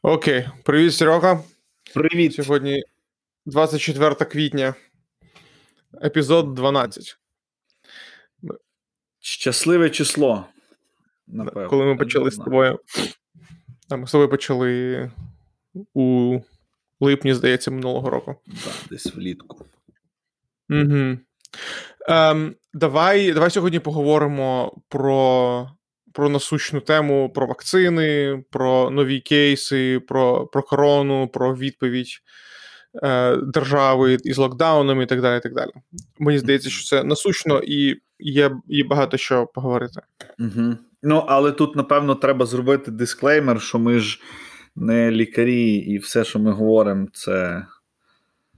Окей, привіт, Серега. Привіт. Сьогодні 24 квітня, епізод 12. Щасливе число. Напевно. Коли ми почали з тобою. Ми з тобою почали у липні, здається, минулого року. Так, десь влітку. Угу. Ем, Давай давай сьогодні поговоримо про про насущну тему, про вакцини, про нові кейси, про про корону, про відповідь е, держави із локдаунами і так далі. і так далі. Мені здається, що це насущно і є є багато що поговорити. Угу. Ну, але тут, напевно, треба зробити дисклеймер, що ми ж не лікарі, і все, що ми говоримо, це.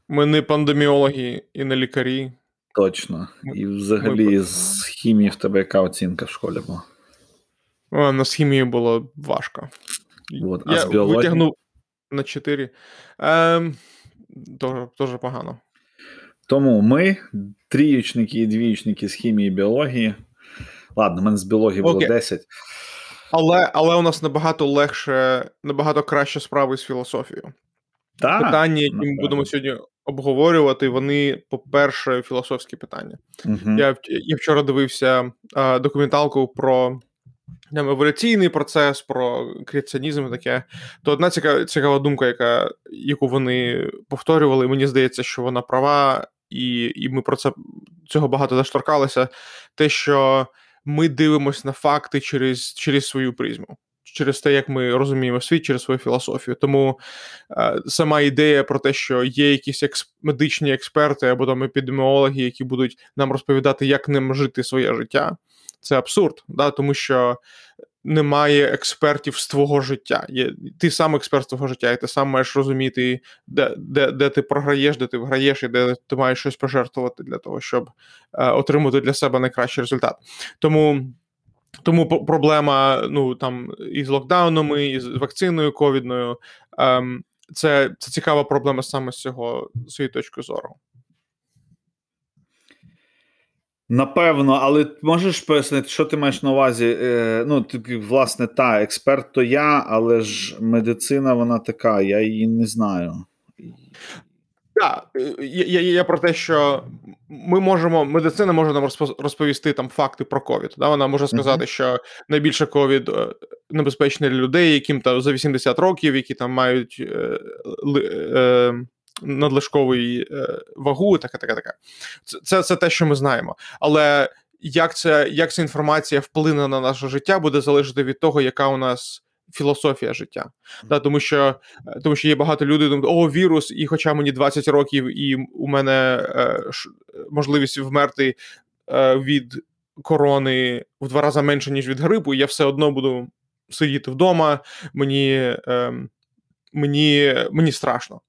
Ми не пандеміологи і не лікарі. Точно. І взагалі, ми... з хімії в тебе яка оцінка в школі була? О, на з хімією було важко. От, а Я з біології? витягнув на 4. Ем, Дуже, дуже погано. Тому ми, тріючники і двіючники з хімії і біології. Ладно, в мене з біології було Окей. 10. Але але у нас набагато легше, набагато краще справи з філософією. Так, Питання, які ми будемо сьогодні обговорювати, вони, по-перше, філософські питання. Угу. Я я вчора дивився а, документалку про там, еволюційний процес, про креаціонізм і таке. То одна цікава цікава думка, яка, яку вони повторювали, мені здається, що вона права, і і ми про це цього багато зашторкалися. Те, що ми дивимося на факти через, через свою призму. Через те, як ми розуміємо світ через свою філософію. Тому е, сама ідея про те, що є якісь екс- медичні експерти або там епідеміологи, які будуть нам розповідати, як ним жити своє життя, це абсурд, да, тому що немає експертів з твого життя. Є, Ти сам експерт з твого життя, і ти сам маєш розуміти, де де, де ти програєш, де ти вграєш, і де ти маєш щось пожертвувати для того, щоб е, отримати для себе найкращий результат. Тому. Тому проблема ну там із локдаунами, із вакциною ковідною, ем, це це цікава проблема саме з цього цієї точки зору. Напевно, але можеш пояснити, що ти маєш на увазі? Е, ну, ти, власне, та, експерт то я, але ж медицина вона така, я її не знаю. Так, я, я я, про те, що ми можемо, медицина може нам розповісти там факти про ковід. Да? Вона може сказати, uh-huh. що найбільше ковід е, небезпечний для людей, яким там за 80 років, які там мають е, е, надлишковий е, вагу, таке, таке, таке. Це, це те, що ми знаємо. Але як це, як ця інформація вплине на наше життя, буде залежати від того, яка у нас. Філософія життя, да, тому що тому що є багато людей, думають, о, вірус, і хоча мені 20 років, і у мене е, ш, можливість вмерти е, від корони в два рази менше, ніж від грипу, і я все одно буду сидіти вдома, мені е, мені, мені страшно.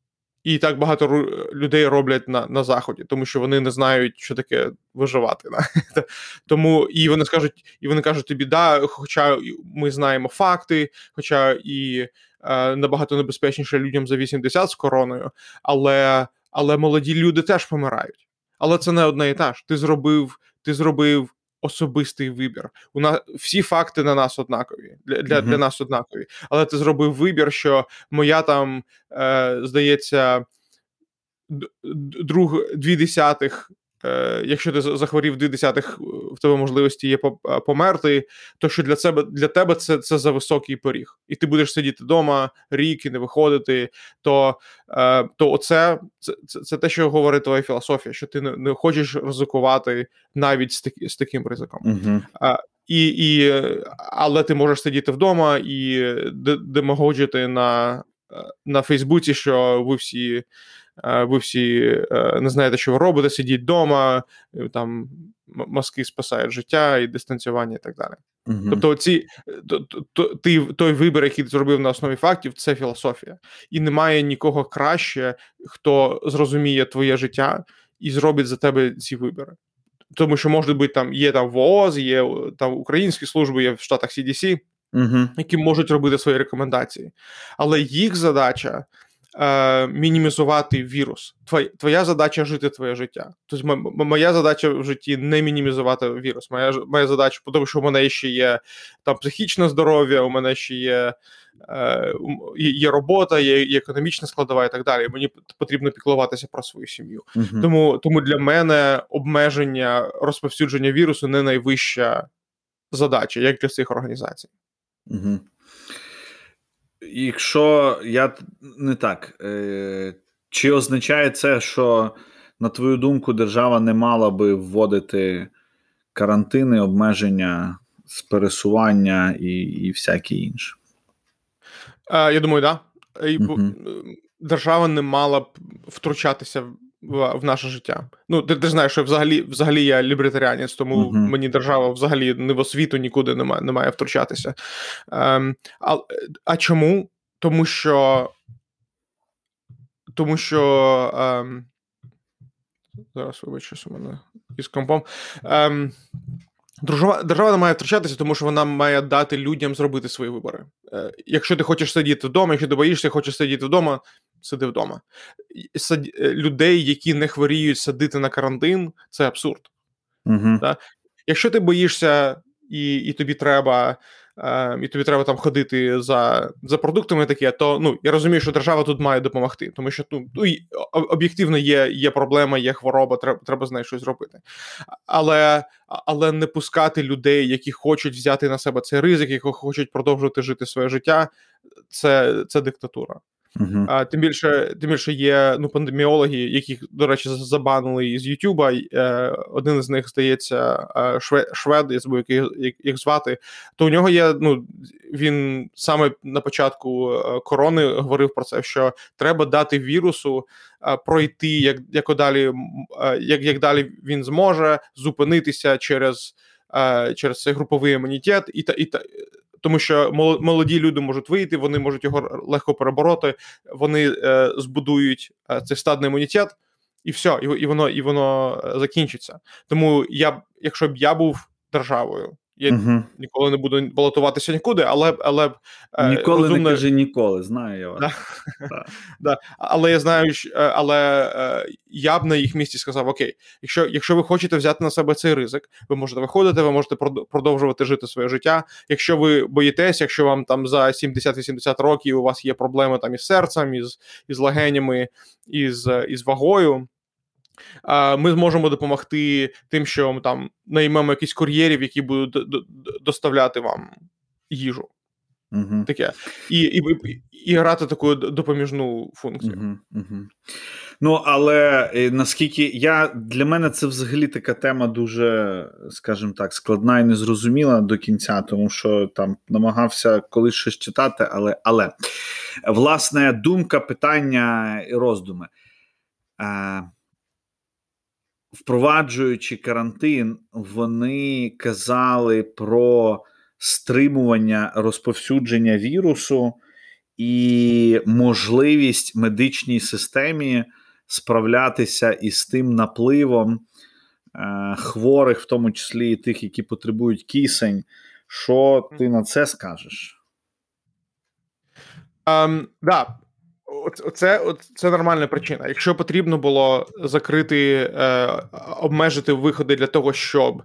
І так багато людей роблять на на заході, тому що вони не знають, що таке виживати. Тому і вони скажуть, і вони кажуть тобі, да, хоча ми знаємо факти, хоча і е, набагато небезпечніше людям за 80 з короною, але але молоді люди теж помирають. Але це не одне і те ж. Ти зробив, ти зробив. Особистий вибір. У нас всі факти на нас однакові для для, для нас однакові. Але ти зробив вибір, що моя там, е, здається, друг дві десятих. Е, якщо ти захворів дві десятих, в тебе можливості є е, померти, то що для себе для тебе це це за високий поріг, і ти будеш сидіти вдома рік і не виходити, то е, то оце це, це, це те, що говорить твоя філософія, що ти не, не хочеш ризикувати навіть з таки, з таким ризиком. Uh-huh. І, і, Але ти можеш сидіти вдома і демагоджити на на Фейсбуці, що ви всі ви всі не знаєте, що ви робите, сидіть вдома, там маски спасають життя і дистанціювання, і так далі. uh Тобто, ці то, то, ти, той вибір, який ти зробив на основі фактів, це філософія. І немає нікого краще, хто зрозуміє твоє життя і зробить за тебе ці вибори. Тому що, може бути, там є там ВООЗ, є там українські служби, є в Штатах CDC, uh які можуть робити свої рекомендації. Але їх задача е, мінімізувати вірус. Твоя, твоя задача жити твоє життя. Тобто, м- моя задача в житті не мінімізувати вірус. Моя моя задача, тому що у мене ще є там психічне здоров'я, у мене ще є е, є робота, є, є економічна складова і так далі. Мені потрібно піклуватися про свою сім'ю. uh Тому тому для мене обмеження розповсюдження вірусу не найвища задача, як для цих організацій. Угу. Якщо я не так, е, чи означає це, що, на твою думку, держава не мала би вводити карантини, обмеження з пересування і і всяке інше? Е, я думаю, так. Да. Угу. Держава не мала б втручатися в, в наше життя. Ну, ти, ти знаєш, що взагалі взагалі я лібертаріанець, тому uh-huh. мені держава взагалі не в освіту нікуди не має, не має втручатися. Ем, а, а чому? Тому що. Тому що. Ем, зараз вибачусь у мене із компом. Ем, Держава держава не має втрачатися, тому що вона має дати людям зробити свої вибори. Е, Якщо ти хочеш сидіти вдома, якщо ти боїшся, хочеш сидіти вдома, сиди вдома. Сад... Е, людей, які не хворіють садити на карантин, це абсурд. Угу. Так? Якщо ти боїшся і і тобі треба е, і тобі треба там ходити за за продуктами, таке, то ну я розумію, що держава тут має допомогти, тому що ну, ну об'єктивно є є проблема, є хвороба, треба треба з нею щось робити. Але але не пускати людей, які хочуть взяти на себе цей ризик, які хочуть продовжувати жити своє життя, це, це диктатура. Uh-huh. А, Тим більше тим більше є ну, пандеміологи, яких, до речі, забанили із Ютуба. Е, один з них здається, е, швед, швед я забув, як їх звати. То у нього є. Ну він саме на початку е, корони говорив про це, що треба дати вірусу пройти, як як далі, як, як далі він зможе зупинитися через. Через цей груповий імунітет, і та і та тому що молоді люди можуть вийти, вони можуть його легко перебороти, вони е, збудують е, цей стадний імунітет, і все, і і воно і воно е, закінчиться. Тому я, якщо б я був державою, я угу. ніколи не буду балотуватися нікуди, але але е, ніколи розумно... не кажи ніколи. Знаю я вас. Да. да. Але я знаю, що, е, але е, я б на їх місці сказав: Окей, якщо якщо ви хочете взяти на себе цей ризик, ви можете виходити, ви можете продовжувати жити своє життя. Якщо ви боїтесь, якщо вам там за 70-80 років у вас є проблеми там із серцем, із із легенями, із, із вагою ми зможемо допомогти тим, що ми там наймемо якісь кур'єрів, які будуть доставляти вам їжу. Угу. Таке. І і, і грати таку допоміжну функцію. Угу, угу. Ну, але е, наскільки я для мене це взагалі така тема дуже, скажімо так, складна і незрозуміла до кінця, тому що там намагався колись щось читати, але але власне думка, питання і роздуми. Е, впроваджуючи карантин, вони казали про стримування розповсюдження вірусу і можливість медичній системі справлятися із тим напливом е, хворих, в тому числі і тих, які потребують кисень. Що ти на це скажеш? Um, да, Оце, це нормальна причина. Якщо потрібно було закрити, е, обмежити виходи для того, щоб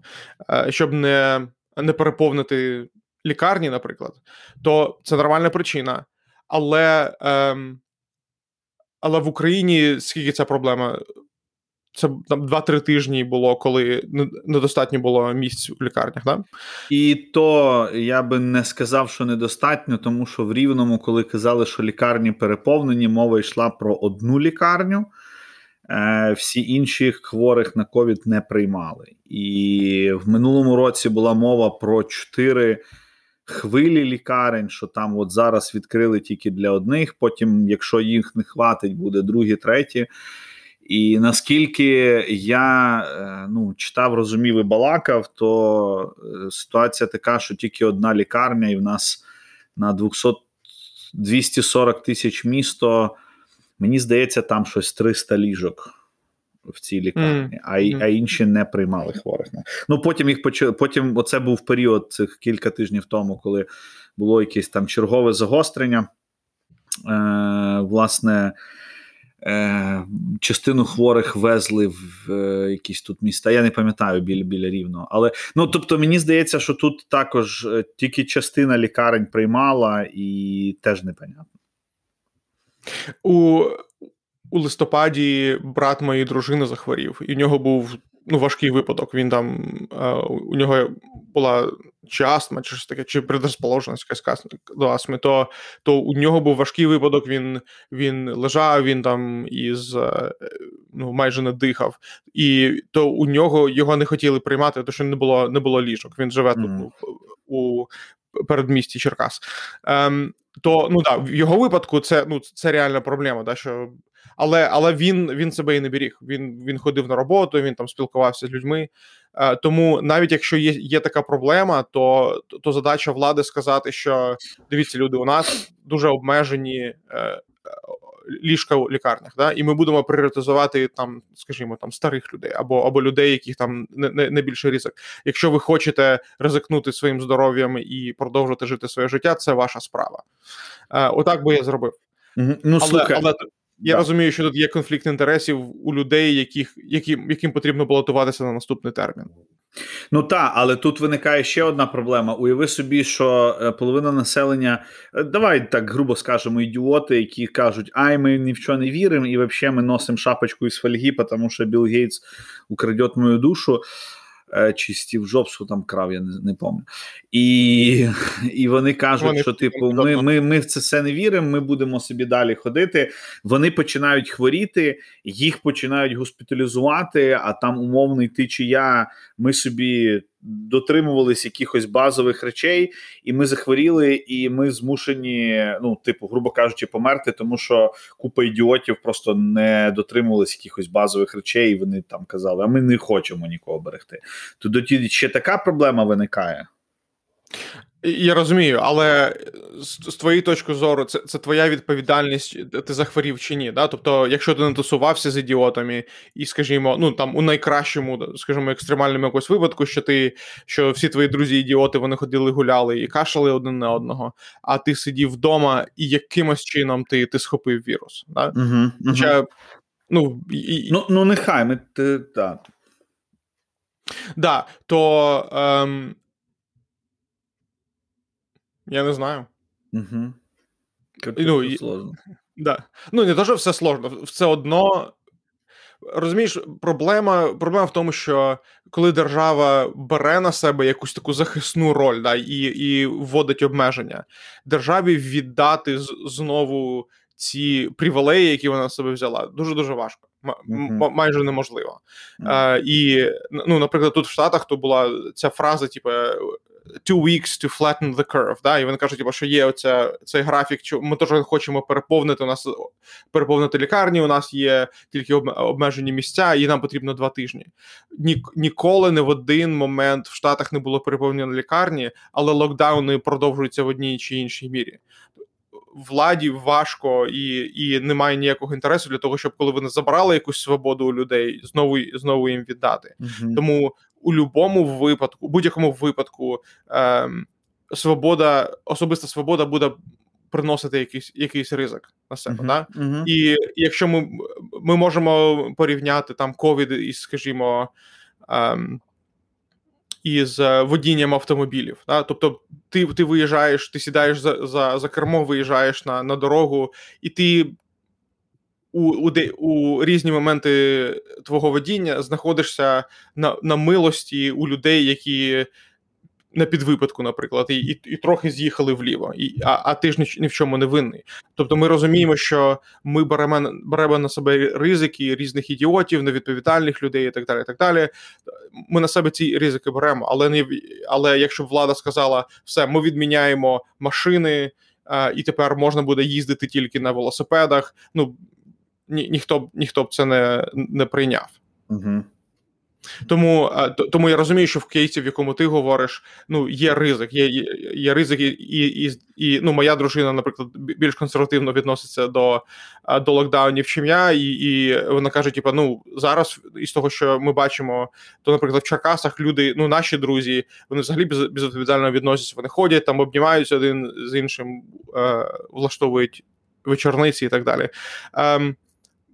е, щоб не не переповнити лікарні, наприклад, то це нормальна причина. Але е, але в Україні скільки ця проблема це там 2-3 тижні було, коли недостатньо було місць у лікарнях, да? І то я би не сказав, що недостатньо, тому що в Рівному, коли казали, що лікарні переповнені, мова йшла про одну лікарню. Е, всі інші хворих на ковід не приймали. І в минулому році була мова про чотири хвилі лікарень, що там от зараз відкрили тільки для одних. Потім, якщо їх не хватить, буде другі, треті. І наскільки я е, ну, читав, розумів і балакав, то е, ситуація така, що тільки одна лікарня, і в нас на 200, 240 тисяч місто, мені здається, там щось 300 ліжок. В цій лікарні, mm. а а інші не приймали хворих. Ну потім їх почали. Потім оце був період цих кілька тижнів тому, коли було якесь там чергове загострення власне. Частину хворих везли в якісь тут міста. Я не пам'ятаю біля біля рівного. Але ну тобто, мені здається, що тут також тільки частина лікарень приймала, і теж непонятно. У у листопаді брат моєї дружини захворів, і в нього був ну, важкий випадок. Він там у нього була чи астма, чи щось таке, чи предрозположеність якась до астми, то то у нього був важкий випадок. Він він лежав, він там із е, ну майже не дихав, і то у нього його не хотіли приймати, тому що не було не було ліжок. Він живе mm. тут у передмісті Черкас. Ем, То ну да, в його випадку це ну це реальна проблема. Да, що але але він він себе і не беріг. Він він ходив на роботу, він там спілкувався з людьми. Е, тому навіть якщо є є така проблема, то то задача влади сказати, що дивіться, люди у нас дуже обмежені. Е, Ліжка у лікарнях, да, і ми будемо пріоритизувати там, скажімо, там старих людей або або людей, яких там не не, не більше ризик. Якщо ви хочете ризикнути своїм здоров'ям і продовжувати жити своє життя, це ваша справа. Е, Отак би я зробив. Ну, але, слухай. але я так. розумію, що тут є конфлікт інтересів у людей, яких, яким, яким потрібно балотуватися на наступний термін. Ну так, але тут виникає ще одна проблема. Уяви собі, що е, половина населення, е, давай так грубо скажемо, ідіоти, які кажуть, ай, ми ні в що не віримо, і взагалі ми носимо шапочку із фольги, тому що Білл Гейтс украдет мою душу. Е, чи Стів Джобсу там крав, я не не пам'ятаю. І і вони кажуть, вони що типу, ми ми, ми в це все не віримо, ми будемо собі далі ходити. Вони починають хворіти, їх починають госпіталізувати, а там умовний ти чи я, ми собі дотримувались якихось базових речей, і ми захворіли, і ми змушені, ну, типу, грубо кажучи, померти, тому що купа ідіотів просто не дотримувалися якихось базових речей, і вони там казали, а ми не хочемо нікого берегти. То тоді ще така проблема виникає. Я розумію, але з, з твоєї точки зору, це це твоя відповідальність, ти захворів чи ні. Да? Тобто, якщо ти не тусувався з ідіотами, і, скажімо, ну там у найкращому, скажімо, екстремальному якось випадку, що ти що всі твої друзі-ідіоти вони ходили, гуляли і кашали один на одного, а ти сидів вдома і якимось чином ти ти схопив вірус. Да? Угу, Хоча, ну, і... ну, ну нехай ми ти, так. Да, то. Ем... Я не знаю. Угу. Ну, і, сложно. Да. Ну, не те, що все сложно, все одно. Розумієш, проблема проблема в тому, що коли держава бере на себе якусь таку захисну роль да, і і вводить обмеження, державі віддати знову ці привілеї, які вона на себе взяла, дуже дуже важко, mm-hmm. майже неможливо. Mm-hmm. Е, І ну, наприклад, тут в Штатах то була ця фраза, типу, two weeks to flatten the curve, да, і вони кажуть, типу, що є оця цей графік, що ми теж хочемо переповнити у нас переповнити лікарні. У нас є тільки обмежені місця, і нам потрібно два тижні. Ні, Ніколи не в один момент в Штатах не було переповнено лікарні, але локдауни продовжуються в одній чи іншій мірі. Владі важко і і немає ніякого інтересу для того, щоб коли вони забрали якусь свободу у людей, знову знову їм віддати. Mm-hmm. Тому у будь-якому випадку, у будь-якому випадку, е, свобода, особиста свобода буде приносити якийсь якийсь ризик на себе. Uh-huh, да? uh-huh. І якщо ми ми можемо порівняти там ковід із, скажімо, е, із водінням автомобілів. Да? Тобто, ти ти виїжджаєш, ти сідаєш за за, за кермо, виїжджаєш на на дорогу, і ти у у, у різні моменти твого водіння знаходишся на на милості у людей, які на підвипадку, наприклад, і і, і трохи з'їхали вліво, і, а а ти ж ні, ні в чому не винний. Тобто ми розуміємо, що ми беремо беремо на себе ризики різних ідіотів, невідповідальних людей і так далі. І так далі. Ми на себе ці ризики беремо, але не але якщо б влада сказала, все, ми відміняємо машини. І тепер можна буде їздити тільки на велосипедах. Ну ні, ніхто б ніхто б це не не прийняв. Угу. Тому тому я розумію, що в кейсі, в якому ти говориш, ну є ризик, є є ризик, і і, і ну моя дружина, наприклад, більш консервативно відноситься до до локдаунів, чим я, і і вона каже: типу, ну зараз із того, що ми бачимо, то, наприклад, в Черкасах люди, ну наші друзі, вони взагалі без, безвідповідально відносяться. Вони ходять там, обнімаються один з іншим, е, влаштовують вечорниці і так далі. Ем,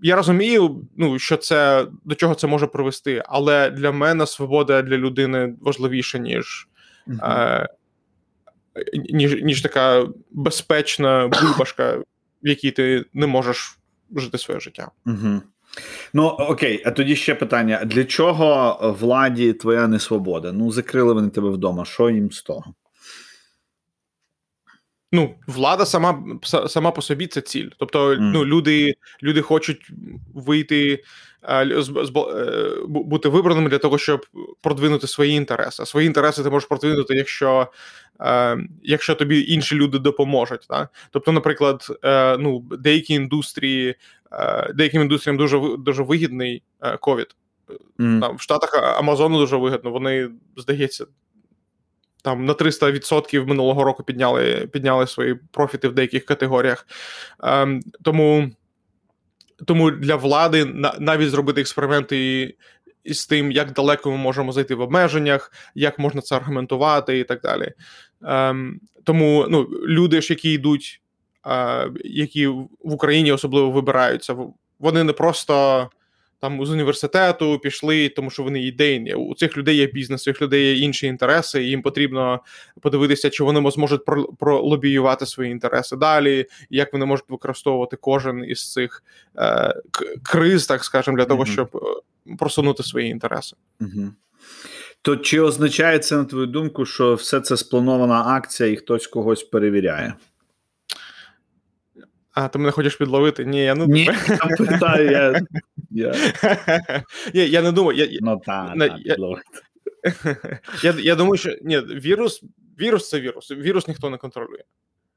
Я розумію, ну, що це до чого це може привести, але для мене свобода для людини важливіша, ніж. Е, ніж ніж така безпечна бульбашка, в якій ти не можеш жити своє життя. Угу. Ну окей, а тоді ще питання: для чого владі твоя несвобода? Ну, закрили вони тебе вдома. Що їм з того? Ну, влада сама сама по собі це ціль. Тобто, mm. ну, люди люди хочуть вийти з, е, бути вибраними для того, щоб продвинути свої інтереси. А свої інтереси ти можеш продвинути, якщо е, якщо тобі інші люди допоможуть. Так? Тобто, наприклад, е, ну, деякі індустрії, деяким індустріям дуже дуже вигідний ковід. Mm. Там в Штатах Амазону дуже вигідно. Вони здається там на 300% минулого року підняли підняли свої профіти в деяких категоріях. Ем, Тому тому для влади навіть зробити експерименти із тим, як далеко ми можемо зайти в обмеженнях, як можна це аргументувати і так далі. Ем, Тому ну, люди ж, які йдуть, е, які в Україні особливо вибираються, вони не просто там з університету пішли, тому що вони ідейні. У цих людей є бізнес, у цих людей є інші інтереси. і Їм потрібно подивитися, чи вони зможуть пролобіювати свої інтереси далі, як вони можуть використовувати кожен із цих е, криз, так скажемо, для того, mm-hmm. щоб е, просунути свої інтереси. Mm-hmm. То чи означає це на твою думку, що все це спланована акція, і хтось когось перевіряє? А, ти мене хочеш підловити? Ні, я не Ні, я питаю, я я, я не думаю. Я, ну, та, на, та, я, я я, думаю, що ні, вірус вірус це вірус. Вірус ніхто не контролює.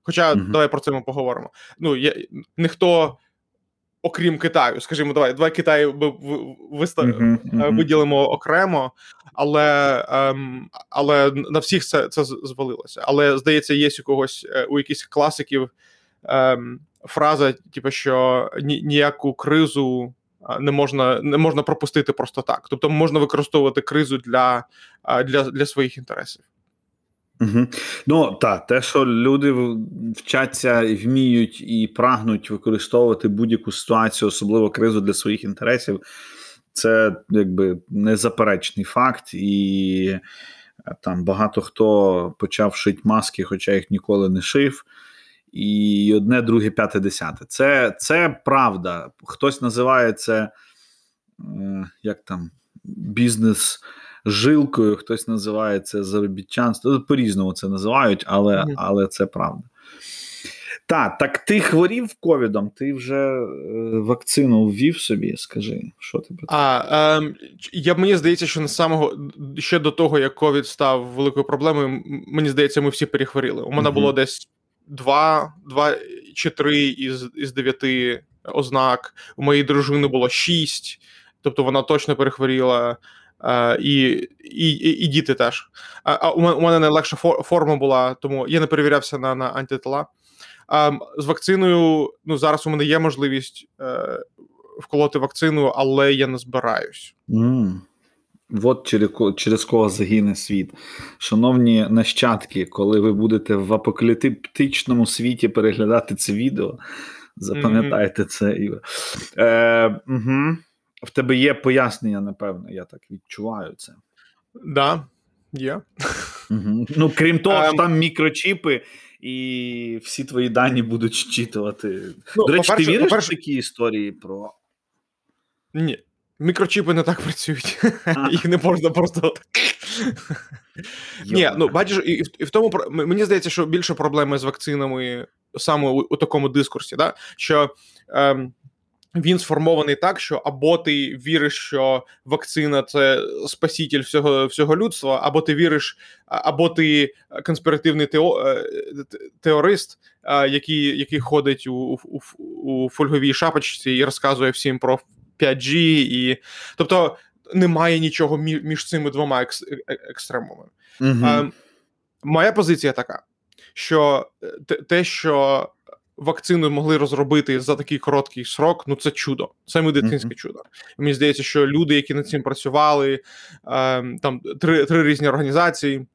Хоча uh-huh. давай про це ми поговоримо. Ну, я, ніхто, окрім Китаю, скажімо, давай давай Китай вистав, uh-huh, uh-huh. виділимо окремо, але ем, але на всіх це це звалилося. Але здається, є у когось е, у якихось класиків ем, фраза, типу, що ніяку кризу не можна не можна пропустити просто так. Тобто можна використовувати кризу для для, для своїх інтересів. Угу. Ну так, те, що люди вчаться вміють і прагнуть використовувати будь-яку ситуацію, особливо кризу для своїх інтересів, це якби незаперечний факт, і е, там багато хто почав шити маски, хоча їх ніколи не шив і одне, друге, п'яте, десяте. Це це правда. Хтось називає це е, як там бізнес жилкою, хтось називає це заробітчанство. По-різному це називають, але, але це правда. Так, так ти хворів ковідом, ти вже е, вакцину ввів собі, скажи, що ти про? А, е, я, Мені здається, що на самого ще до того, як ковід став великою проблемою, мені здається, ми всі перехворіли. У мене uh було десь два два чи три із із дев'яти ознак. У моєї дружини було шість, тобто вона точно перехворіла. Uh, і і, і, діти теж. А, а у мене найлегша форма була, тому я не перевірявся на на антитела. А, З вакциною ну зараз у мене є можливість е, вколоти вакцину, але я не збираюсь. Mm. От через, через кого загине світ. Шановні нащадки, коли ви будете в апокаліптичному світі переглядати це відео, запам'ятайте mm-hmm. це. Е, угу. В тебе є пояснення, напевно, я так відчуваю це. Да, є. Угу. Ну, крім того, що ем. там мікрочіпи, і всі твої дані будуть щитувати. Ну, До речі, ти віриш в такі історії про. Ні. Мікрочіпи не так працюють, їх не можна просто. Ні, ну бачиш, і, і в тому мені здається, що більше проблеми з вакцинами саме у, у такому дискурсі, да? що ем, він сформований так, що або ти віриш, що вакцина це спаситель всього всього людства, або ти віриш, або ти конспіративний тео, е, теорист, який який ходить у, у, у фольговій шапочці і розказує всім про 5G, і тобто немає нічого між цими двома екс... Е, е, екстремумами. А, Моя позиція така, що е, те, що вакцину могли розробити за такий короткий срок, ну це чудо, це медицинське uh чудо. Мені здається, що люди, які над цим працювали, там три три різні організації: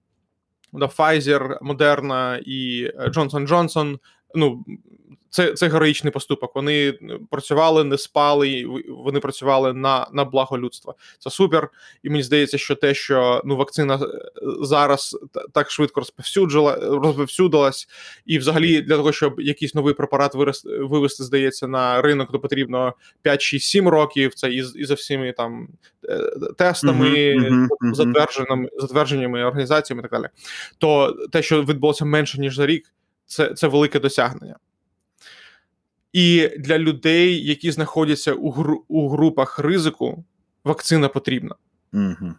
Pfizer, Moderna і Johnson Johnson, ну це це героїчний поступок. Вони працювали, не спали, вони працювали на на благо людства. Це супер. І мені здається, що те, що ну вакцина зараз так швидко розповсюджила, розповсюдилась, і взагалі для того, щоб якийсь новий препарат вивести, здається, на ринок, то потрібно 5-6-7 років. Це із і за всіми там тестами, uh-huh, uh-huh, затвердженими затвердженнями організаціями і так далі. То те, що відбулося менше ніж за рік, це, це велике досягнення. І для людей, які знаходяться у гру, у групах ризику, вакцина потрібна. Угу.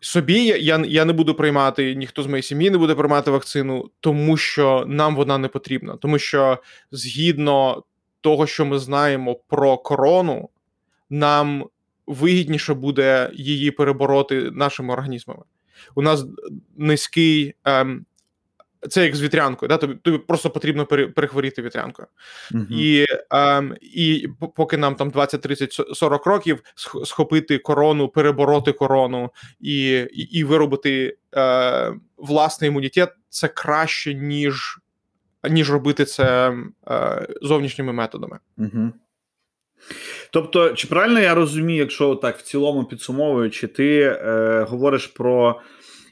Собі я я не буду приймати, ніхто з моєї сім'ї не буде приймати вакцину, тому що нам вона не потрібна. Тому що згідно того, що ми знаємо про корону, нам вигідніше буде її перебороти нашими організмами. У нас низький ем, це як з вітрянкою, да? тобі тобі просто потрібно перехворіти вітрянкою. Uh-huh. І ем, і поки нам там 20, 30, 40 років схопити корону, перебороти корону і і, і виробити е, власний імунітет, це краще, ніж ніж робити це е, зовнішніми методами. Uh-huh. Тобто, чи правильно я розумію, якщо так в цілому підсумовуючи, ти е, говориш про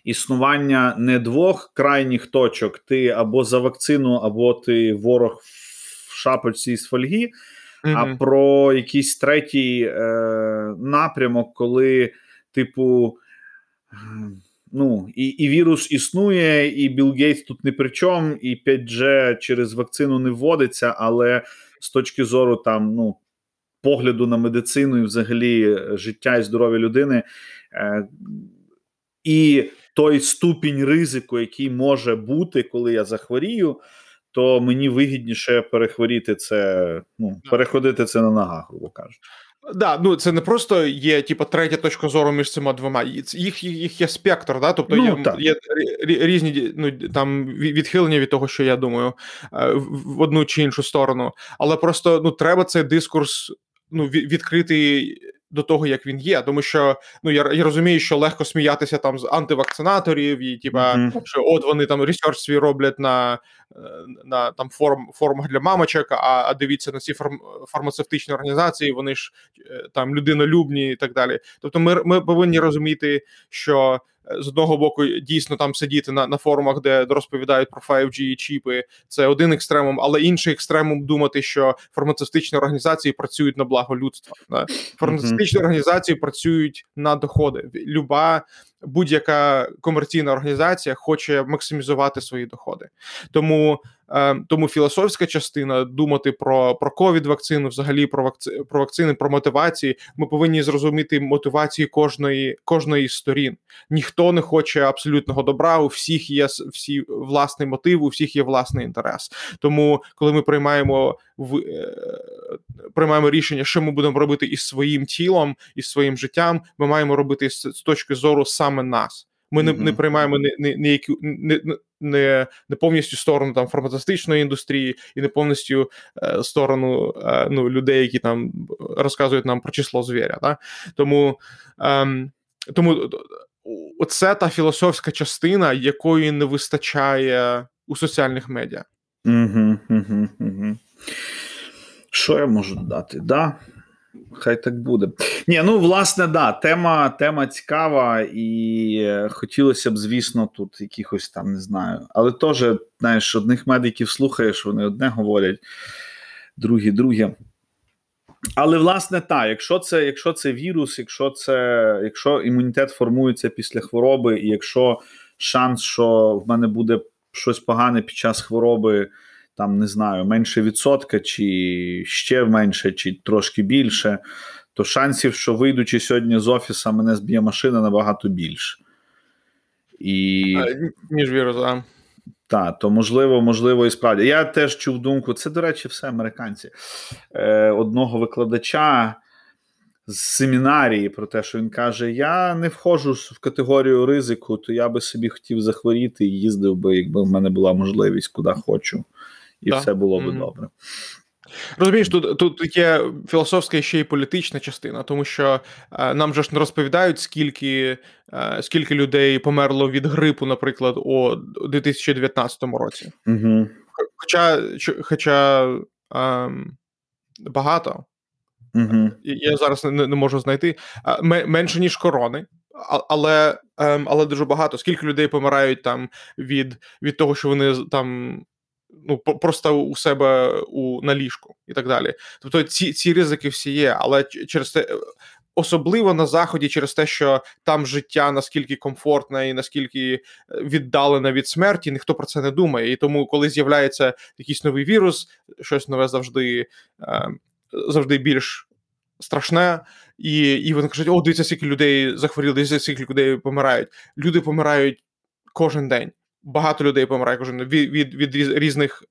існування не двох крайніх точок: ти або за вакцину, або ти ворог в шапочці з фольги, mm-hmm. а про якийсь третій е, напрямок, коли, типу. Ну, і і вірус існує, і Білл Гейтс тут не при чому, і 5G через вакцину не вводиться, але з точки зору там, ну, погляду на медицину і взагалі життя і здоров'я людини, е, і той ступінь ризику, який може бути, коли я захворію, то мені вигідніше перехворіти це, ну переходити це на ногах, грубо кажучи. Да, ну це не просто є, типу, третя точка зору між цими двома. Їх їх є спектр, да? тобто ну, є є різні ну, там відхилення від того, що я думаю, е, в одну чи іншу сторону. Але просто ну треба цей дискурс ну, відкрити до того, як він є. Тому що ну я я розумію, що легко сміятися там з антивакцинаторів, і тіпа mm-hmm. що от вони там research свій роблять на е, на там форм форумах для мамочок. А а дивіться на ці фарм, фармацевтичні організації, вони ж е, там людинолюбні і так далі. Тобто, ми, ми повинні розуміти, що з одного боку дійсно там сидіти на на форумах, де розповідають про 5G і чіпи, це один екстремум, але інший екстремум думати, що фармацевтичні організації працюють на благо людства. Да? Фармацевтичні mm-hmm. організації працюють на доходи. Люба будь-яка комерційна організація хоче максимізувати свої доходи. Тому е, тому філософська частина думати про про ковід вакцину, взагалі про вакци, про вакцини, про мотивації. Ми повинні зрозуміти мотивації кожної кожної з сторін. Ніхто не хоче абсолютного добра. У всіх є всі власний мотив, у всіх є власний інтерес. Тому, коли ми приймаємо в е, приймаємо рішення, що ми будемо робити із своїм тілом із своїм життям, ми маємо робити з, з точки зору саме нас. Ми mm-hmm. не не приймаємо не не, не, не, не, не повністю сторону там фармацевтичної індустрії і не повністю е, сторону е, ну, людей, які там розказують нам про число звіря. Да? Тому е, тому оце та філософська частина, якої не вистачає у соціальних медіа. Угу, угу, угу. Що я можу додати? Да, Хай так буде. Ні, ну власне, да, тема тема цікава, і хотілося б, звісно, тут якихось там не знаю. Але теж, знаєш, одних медиків слухаєш, вони одне говорять, другі, друге. Але, власне, так, якщо це якщо це вірус, якщо це, якщо імунітет формується після хвороби, і якщо шанс, що в мене буде щось погане під час хвороби там не знаю, менше відсотка, чи ще менше, чи трошки більше, то шансів, що вийдучи сьогодні з офіса, мене зб'є машина набагато більше. І... Ніж вірус, а. Так, то можливо, можливо, і справді. Я теж чув думку, це, до речі, все американці. Е, Одного викладача з семінарії про те, що він каже: Я не входжу в категорію ризику, то я би собі хотів захворіти і їздив би, якби в мене була можливість, куди хочу і да. все було би mm-hmm. добре. Розумієш, тут тут є філософська ще й політична частина, тому що е, нам же ж не розповідають, скільки е, скільки людей померло від грипу, наприклад, у 2019 році. Угу. Хоча хоча е, багато. Угу. Я зараз не, не можу знайти менше ніж корони, але ем, але дуже багато. Скільки людей помирають там від від того, що вони там ну просто у себе у на ліжку і так далі. Тобто ці ці ризики всі є, але через те. Особливо на заході, через те, що там життя наскільки комфортне і наскільки е, віддалене від смерті, ніхто про це не думає. І тому, коли з'являється якийсь новий вірус, щось нове завжди е, завжди більш страшне, і і вони кажуть: о, дивіться, скільки людей захворіли, дивіться, скільки людей помирають. Люди помирають кожен день багато людей помирає кожен від від, від різних.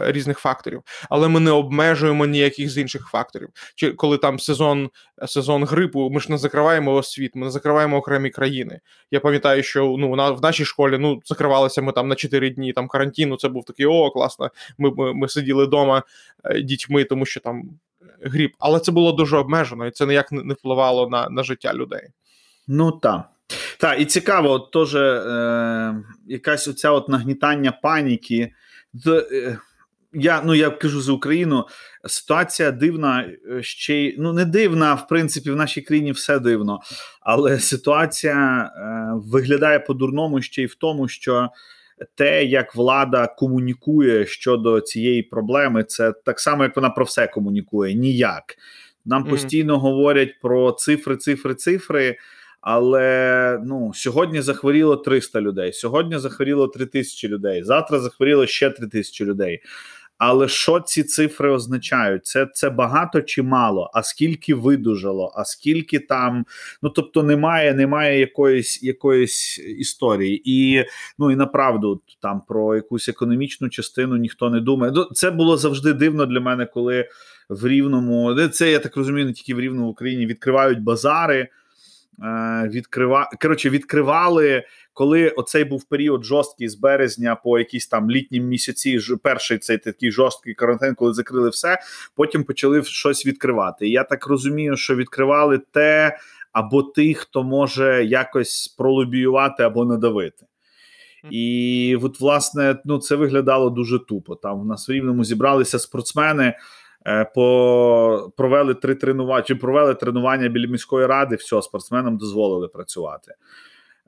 Різних факторів, але ми не обмежуємо ніяких з інших факторів. Чи коли там сезон сезон грипу, ми ж не закриваємо світ, ми не закриваємо окремі країни. Я пам'ятаю, що ну на в нашій школі ну закривалися ми там на 4 дні там карантину. Це був такий о, класно. Ми ми, ми сиділи вдома е, дітьми, тому що там гріп. Але це було дуже обмежено, і це ніяк не впливало на, на життя людей. Ну так. Так, і цікаво, от теж е, якась оця от нагнітання паніки. Е, я ну я кажу за Україну. Ситуація дивна е, ще й ну не дивна, в принципі, в нашій країні все дивно. Але ситуація е, виглядає по-дурному ще й в тому, що те, як влада комунікує щодо цієї проблеми, це так само, як вона про все комунікує. Ніяк. Нам mm-hmm. постійно говорять про цифри, цифри, цифри. Але ну сьогодні захворіло 300 людей. Сьогодні захворіло 3 тисячі людей. Завтра захворіло ще 3 тисячі людей. Але що ці цифри означають? Це це багато чи мало? А скільки видужало? А скільки там? Ну тобто, немає немає якоїсь якоїсь історії, і ну і направду там про якусь економічну частину ніхто не думає. Ну, це було завжди дивно для мене, коли в Рівному це я так розумію, не тільки в Рівному Україні відкривають базари. Е, відкрива... Коротше, відкривали, коли оцей був період жорсткий з березня по якісь там літні місяці. перший цей такий жорсткий карантин, коли закрили все. Потім почали щось відкривати. І я так розумію, що відкривали те або тих, хто може якось пролобіювати або надавити. І от, власне, ну це виглядало дуже тупо. Там в нас в рівному зібралися спортсмени. Е, по провели три тренування чи провели тренування біля міської ради. все, спортсменам дозволили працювати.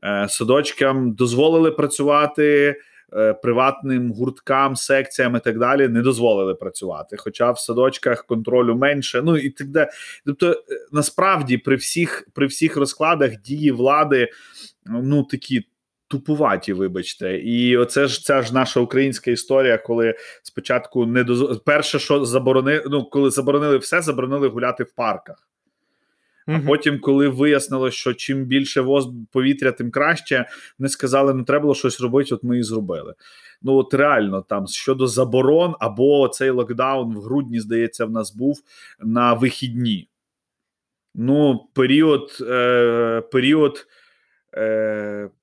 Е, садочкам дозволили працювати. Е, приватним гурткам, секціям і так далі не дозволили працювати. Хоча в садочках контролю менше. Ну і так далі. Тобто, насправді, при всіх при всіх розкладах дії влади ну такі тупуваті, вибачте, і оце ж ця ж наша українська історія, коли спочатку не доз... перше, що заборонили, ну коли заборонили все, заборонили гуляти в парках. А потім, коли вияснилось, що чим більше воз повітря, тим краще, вони сказали, ну треба було щось робити, от ми і зробили. Ну от реально, там щодо заборон, або цей локдаун в грудні, здається, в нас був на вихідні. Ну, період, е, період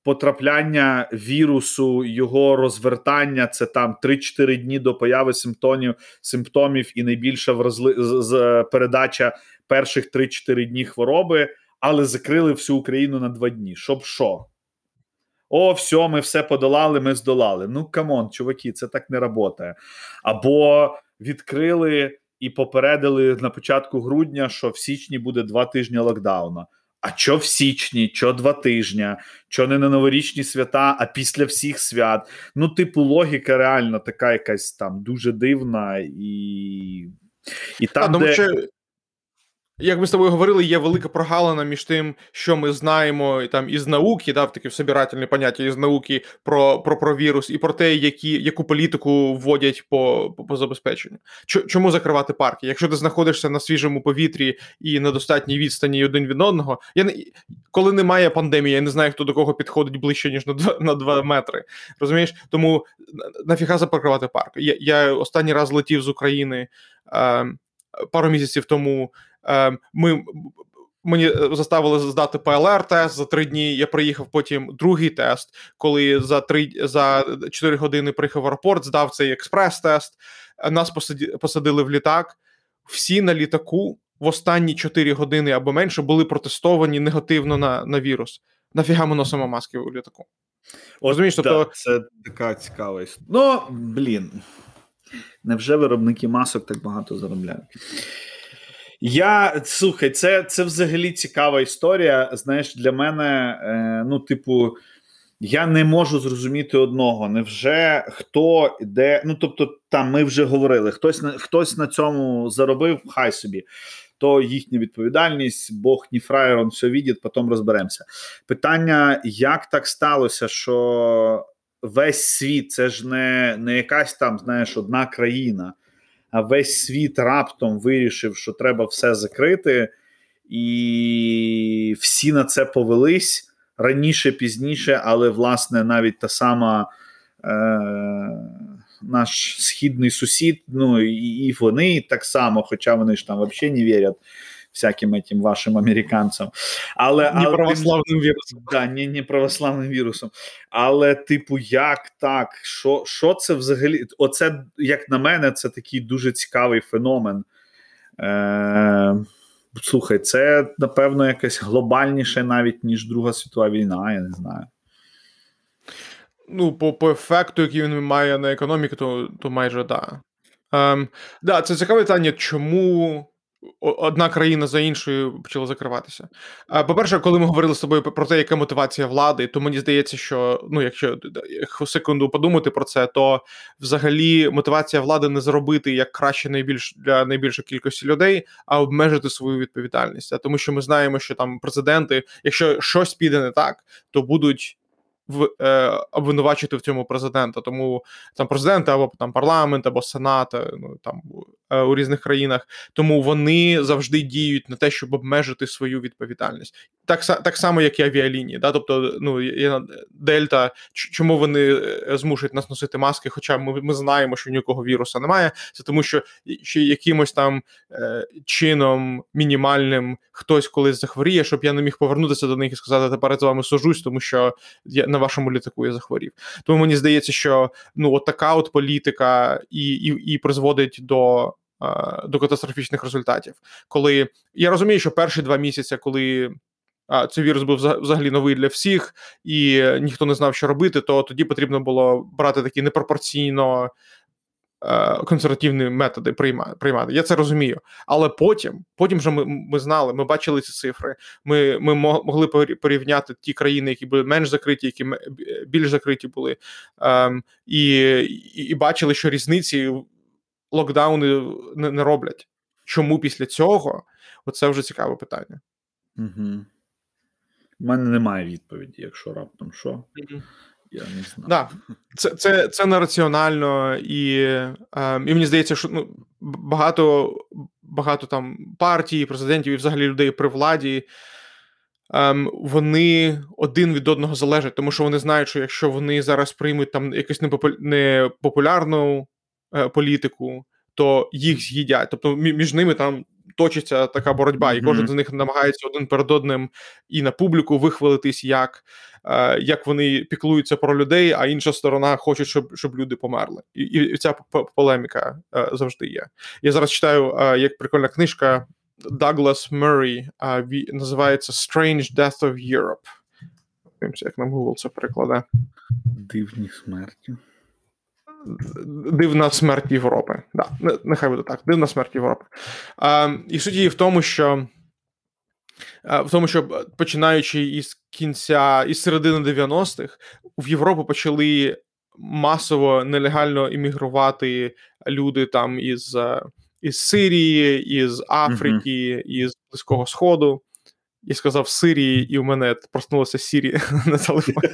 потрапляння вірусу, його розвертання це там 3-4 дні до появи симптомів симптомів і найбільша вразли, з, передача перших 3-4 дні хвороби, але закрили всю Україну на 2 дні. Щоб що? О, все, ми все подолали, ми здолали. Ну, come on, чуваки, це так не працює. Або відкрили і попередили на початку грудня, що в січні буде два тижні локдауна. А що в січні, що два тижня, що не на новорічні свята, а після всіх свят. Ну, типу, логіка реально така якась там дуже дивна і. І там, а, де... що як ми з тобою говорили, є велика прогалина між тим, що ми знаємо там із науки, да, таке собирательне поняття із науки про про, про вірус, і про те, які, яку політику вводять по по, по забезпеченню. Чому закривати парки? Якщо ти знаходишся на свіжому повітрі і на достатній відстані один від одного, я не коли немає пандемії, я не знаю, хто до кого підходить ближче, ніж на 2, на 2 метри. Розумієш? Тому нафіга закривати парк. Я я останній раз летів з України е, пару місяців тому. Ем, ми Мені е, заставили здати ПЛР-тест за три дні. Я приїхав потім другий тест, коли за три за чотири години приїхав в аеропорт, здав цей експрес-тест. Нас посадили в літак. всі на літаку в останні 4 години або менше були протестовані негативно на на вірус. Нафіга ми носимо маски у літаку? Розумієш, тобто... Да, Це така цікава історія. Ну, блін. Невже виробники масок так багато заробляють? Я слухай, це це взагалі цікава історія. Знаєш, для мене, е, ну, типу, я не можу зрозуміти одного. Невже хто де. Ну, тобто, там ми вже говорили, хтось хтось на цьому заробив, хай собі. То їхня відповідальність, Бог ні фраєр, он все видить, потім розберемося. Питання: як так сталося, що весь світ це ж не не якась там, знаєш, одна країна, весь світ раптом вирішив, що треба все закрити, і всі на це повелись раніше, пізніше, але власне навіть та сама. Е- Наш східний сусід, ну і і вони так само, хоча вони ж там взагалі не вірять всяким этим вашим американцям. Але, не але православним вірусом. Да, не, не православним вірусом. Але, типу, як так? Що що це взагалі? Оце, як на мене, це такий дуже цікавий феномен. Е, Слухай, це, напевно, якесь глобальніше навіть, ніж Друга світова війна, я не знаю. Ну, по по ефекту, який він має на економіку, то то майже так. Да. Ем, да, це цікаве питання, чому одна країна за іншою почала закриватися. По-перше, коли ми говорили з тобою про те, яка мотивація влади, то мені здається, що ну, якщо секунду подумати про це, то взагалі мотивація влади не зробити як краще найбільш для найбільшої кількості людей, а обмежити свою відповідальність. А Тому що ми знаємо, що там президенти, якщо щось піде не так, то будуть в е, обвинувачити в цьому президента. Тому там президента або там парламент, або сенат, е, ну там е, у різних країнах. Тому вони завжди діють на те, щоб обмежити свою відповідальність. Так так само, як і авіалінії. Да? Тобто, ну є Дельта, чому вони е, змушують нас носити маски? Хоча ми ми знаємо, що ніякого віруса немає. Це тому, що ще якимось там е, чином мінімальним хтось колись захворіє, щоб я не міг повернутися до них і сказати, тепер з вами сужусь, тому що я на вашому літаку я захворів. Тому мені здається, що ну от така от політика і, і, і призводить до. До катастрофічних результатів, коли я розумію, що перші два місяці, коли а цей вірус був взагалі новий для всіх, і ніхто не знав, що робити, то тоді потрібно було брати такі непропорційно е, консервативні методи приймати. Я це розумію. Але потім, потім вже ми ми знали, ми бачили ці цифри. Ми ми могли порівняти ті країни, які були менш закриті, які більш закриті були, ем, і, і, бачили, що різниці локдауни не роблять. Чому після цього? Оце вже цікаве питання. Угу. У мене немає відповіді, якщо раптом що. Я не знаю. Да. Це це, це нераціонально, і е, і мені здається, що ну, багато багато там партій, президентів і взагалі людей при владі. Ем, вони один від одного залежать, тому що вони знають, що якщо вони зараз приймуть там якусь непопулярну е, політику, то їх з'їдять. Тобто між ними там точиться така боротьба, і кожен з них намагається один перед одним і на публіку вихвалитись, як е, як вони піклуються про людей, а інша сторона хоче, щоб щоб люди померли. І і ця полеміка е, завжди є. Я зараз читаю е, як прикольна книжка Доглас Мurray, називається Strange Death of Europe. Як нам Google це перекладе. Дивні смерті дивна смерть Європи. Да, Нехай буде так. Дивна смерть Європи. А, І суть її в тому, що в тому, що починаючи із кінця, із середини 90-х, в Європу почали масово нелегально іммігрувати люди там із із Сирії, із Африки, uh-huh. із Близького Сходу. І сказав Сирії, і у мене проснулося Сірі на телефоні.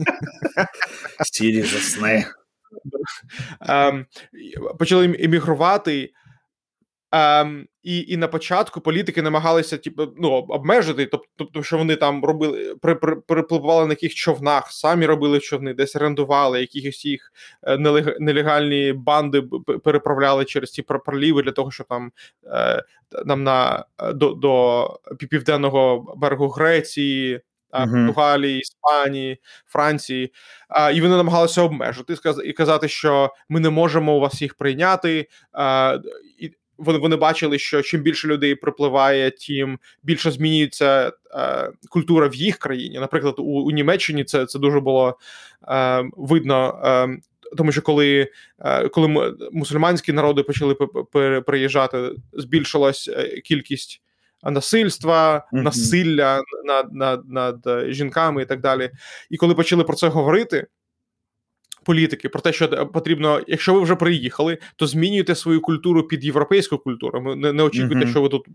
Сірі засне. Ем, почали іммігрувати. Ем, І і на початку політики намагалися типу, ну, обмежити, тобто, що вони там робили, при, при, перепливали на яких човнах, самі робили човни, десь орендували, якісь їх е, нелегальні банди переправляли через ці проліви для того, щоб там е, нам на до, до південного берегу Греції Португалії, Іспанії, Франції, а, і вони намагалися обмежити і казати, що ми не можемо у вас їх прийняти. А, і вони вони бачили, що чим більше людей припливає, тим більше змінюється е, культура в їх країні. Наприклад, у у Німеччині це це дуже було видно. Тому що коли коли мусульманські народи почали приїжджати, збільшилась е, кількість насильства, mm-hmm. насилля над, над, над жінками і так далі. І коли почали про це говорити, політики про те, що потрібно, якщо ви вже приїхали, то змінюйте свою культуру під європейську культуру. Не, не очікуйте, mm-hmm. що ви тут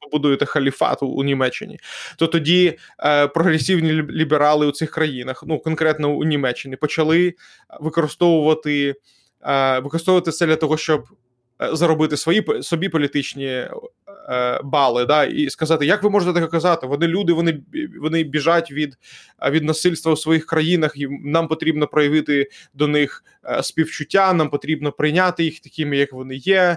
побудуєте халіфат у, у Німеччині. То тоді е, прогресивні ліберали у цих країнах, ну конкретно у Німеччині, почали використовувати е, використовувати це для того, щоб Е, заробити свої собі політичні е, бали, да, і сказати, як ви можете таке казати? Вони люди, вони вони біжать від від насильства у своїх країнах, і нам потрібно проявити до них е, співчуття. Нам потрібно прийняти їх такими, як вони є,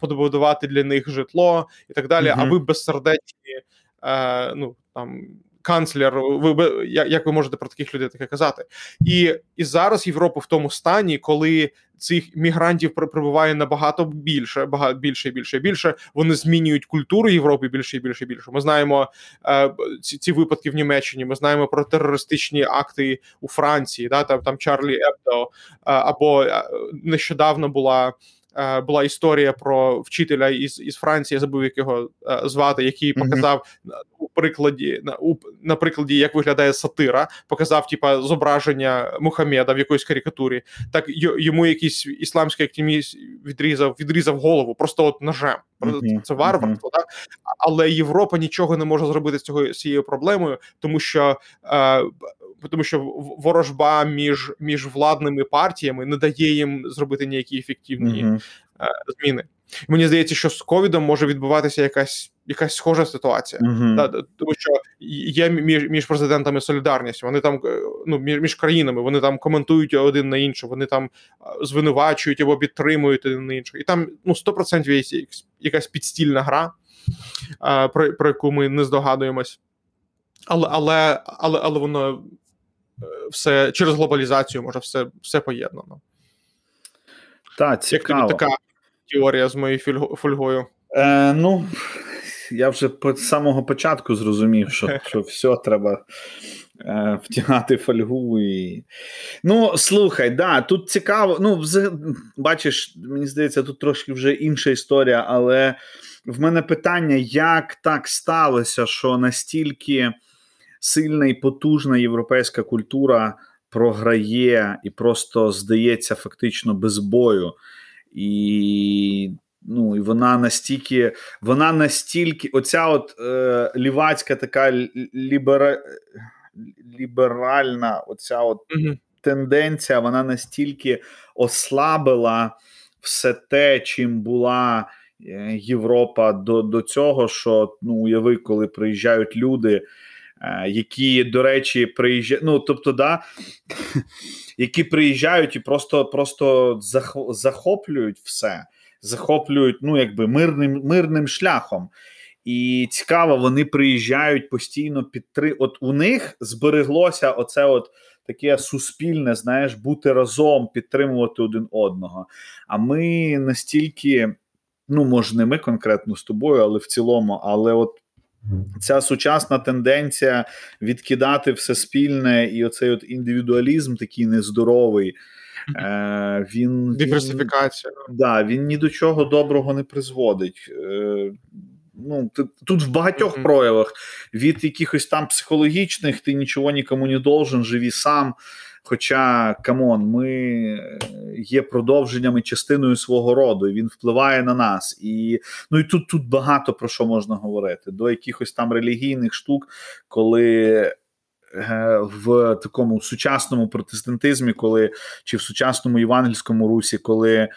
побудувати для них житло і так далі. Угу. А ви безсердечні, е, ну там канцлер. Ви як ви можете про таких людей таке казати? І і зараз Європа в тому стані, коли цих мігрантів прибуває набагато більше, багато більше і більше і більше. Вони змінюють культуру Європи більше і більше і більше. Ми знаємо е, ці ці випадки в Німеччині. Ми знаємо про терористичні акти у Франції. Да, там там Чарлі Ебдо, е, або е, нещодавно була. Е, була історія про вчителя із із Франції, я забув як його е, звати, який показав mm-hmm. у прикладі на у на прикладі, як виглядає сатира, показав типа зображення Мухаммеда в якоїсь карикатурі. Так йому якийсь ісламський активіст відрізав відрізав голову, просто от ножем. Mm-hmm. Це варварство, mm-hmm. так але Європа нічого не може зробити з цього цією проблемою, тому що е, тому що ворожба між між владними партіями не дає їм зробити ніякі ефективні mm-hmm. зміни. Мені здається, що з ковідом може відбуватися якась якась схожа ситуація, mm-hmm. да, тому що є між між президентами солідарність. Вони там е, ну між, між країнами вони там коментують один на інше, вони там звинувачують або підтримують один на іншого. І там ну 100% є якась підстільна гра, про про яку ми не здогадуємось, але але але але воно все через глобалізацію може все все поєднано. Так, цікаво. Як тобі така теорія з моєю фольгою? Е, Ну, я вже з самого початку зрозумів, що що все треба е, втягати фольгу. і... Ну, слухай, да, тут цікаво. Ну, бачиш, мені здається, тут трошки вже інша історія, але в мене питання, як так сталося, що настільки сильна і потужна європейська культура програє і просто здається фактично без бою. І ну, і вона настільки, вона настільки, оця от е, лівацька така лібера, ліберальна оця от mm тенденція, вона настільки ослабила все те, чим була. Е, Європа до до цього, що ну уяви, коли приїжджають люди, які, до речі, приїжджають. Ну, тобто, да, які приїжджають і просто просто захоплюють все, захоплюють ну, якби мирним мирним шляхом. І цікаво, вони приїжджають постійно підтри. От у них збереглося оце от таке суспільне, знаєш, бути разом, підтримувати один одного. А ми настільки, ну може, не ми конкретно з тобою, але в цілому, але от Ця сучасна тенденція відкидати все спільне, і оцей от індивідуалізм такий нездоровий. Е, він, Диверсифікація. Він, да, він ні до чого доброго не призводить. Е, ну, Тут в багатьох mm-hmm. проявах від якихось там психологічних, ти нічого нікому не должен, живі сам. Хоча come on, ми е, є продовженнями частиною свого роду, і він впливає на нас. І ну і тут тут багато про що можна говорити. До якихось там релігійних штук, коли е, в такому сучасному протестантизмі, коли чи в сучасному євангельському русі, коли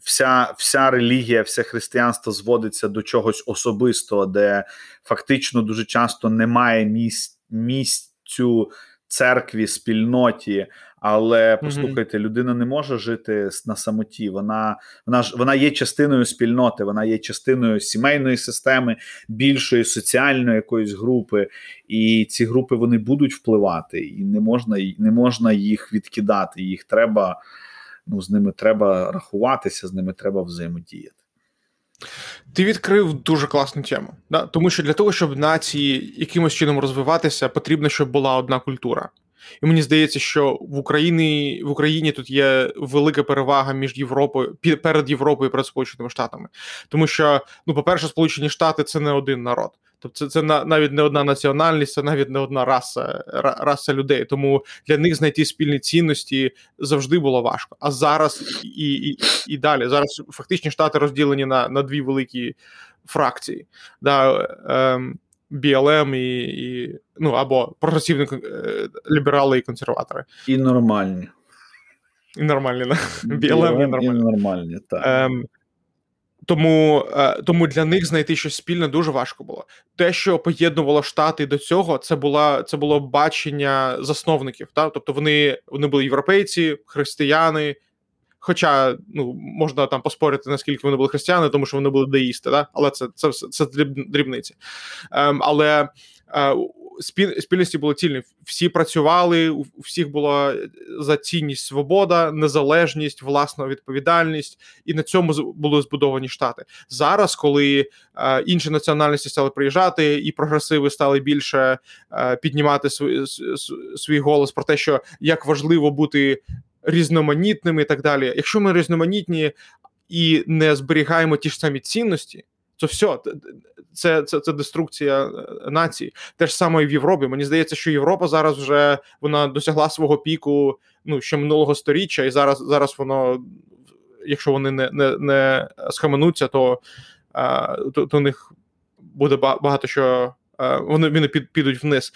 вся вся релігія, все християнство зводиться до чогось особистого, де фактично дуже часто немає місць місцю церкві, спільноті. Але послухайте, людина не може жити на самоті. Вона вона ж вона є частиною спільноти, вона є частиною сімейної системи, більшої соціальної якоїсь групи, і ці групи вони будуть впливати, і не можна не можна їх відкидати. Їх треба ну з ними треба рахуватися, з ними треба взаємодіяти. Ти відкрив дуже класну тему, да? тому що для того, щоб нації якимось чином розвиватися, потрібно, щоб була одна культура. І мені здається, що в Україні в Україні тут є велика перевага між Європою перед Європою і перед Сполученими Штатами. Тому що, ну, по-перше, Сполучені Штати це не один народ. Тобто, це це навіть не одна національність, це навіть не одна раса раса людей. Тому для них знайти спільні цінності завжди було важко. А зараз і і, і далі зараз фактично штати розділені на на дві великі фракції. Да, ем, BLM і, і ну або прогресивні е, ліберали і консерватори. І нормальні. І нормальні, да? BLM, і нормальні. І нормальні, так. Ем, тому е, тому для них знайти щось спільне дуже важко було. Те, що поєднувало штати до цього, це була це було бачення засновників. Та? Тобто вони вони були європейці, християни. Хоча ну можна там поспорити, наскільки вони були християни, тому що вони були деїсти, да? але це це, це, дрібниці. Ем, Але е, спільності були цільні. Всі працювали, у всіх була за цінність свобода, незалежність, власна відповідальність, і на цьому були збудовані штати. Зараз, коли е, інші національності стали приїжджати, і прогресиви стали більше е, піднімати свій, свій голос про те, що як важливо бути різноманітними, і так далі. Якщо ми різноманітні і не зберігаємо ті ж самі цінності то все, це це, це деструкція е, нації. Те ж саме і в Європі. Мені здається, що Європа зараз вже вона досягла свого піку ну ще минулого сторіччя, і зараз зараз воно, якщо вони не не, не схаменуться, то, то, то у них буде багато що. Вони вони підуть вниз.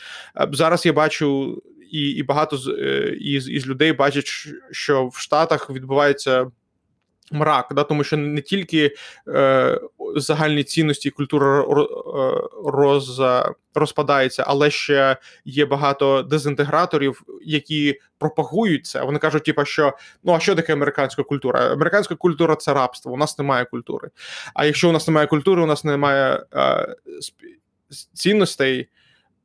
Зараз я бачу, і і багато з із, із людей бачать, що в Штатах відбувається мрак, да, тому що не тільки е, загальні цінності і культура е, роз, розпадається, але ще є багато дезінтеграторів, які пропагують це. Вони кажуть, типу, що ну а що таке американська культура? Американська культура це рабство. У нас немає культури. А якщо у нас немає культури, у нас немає е, цінностей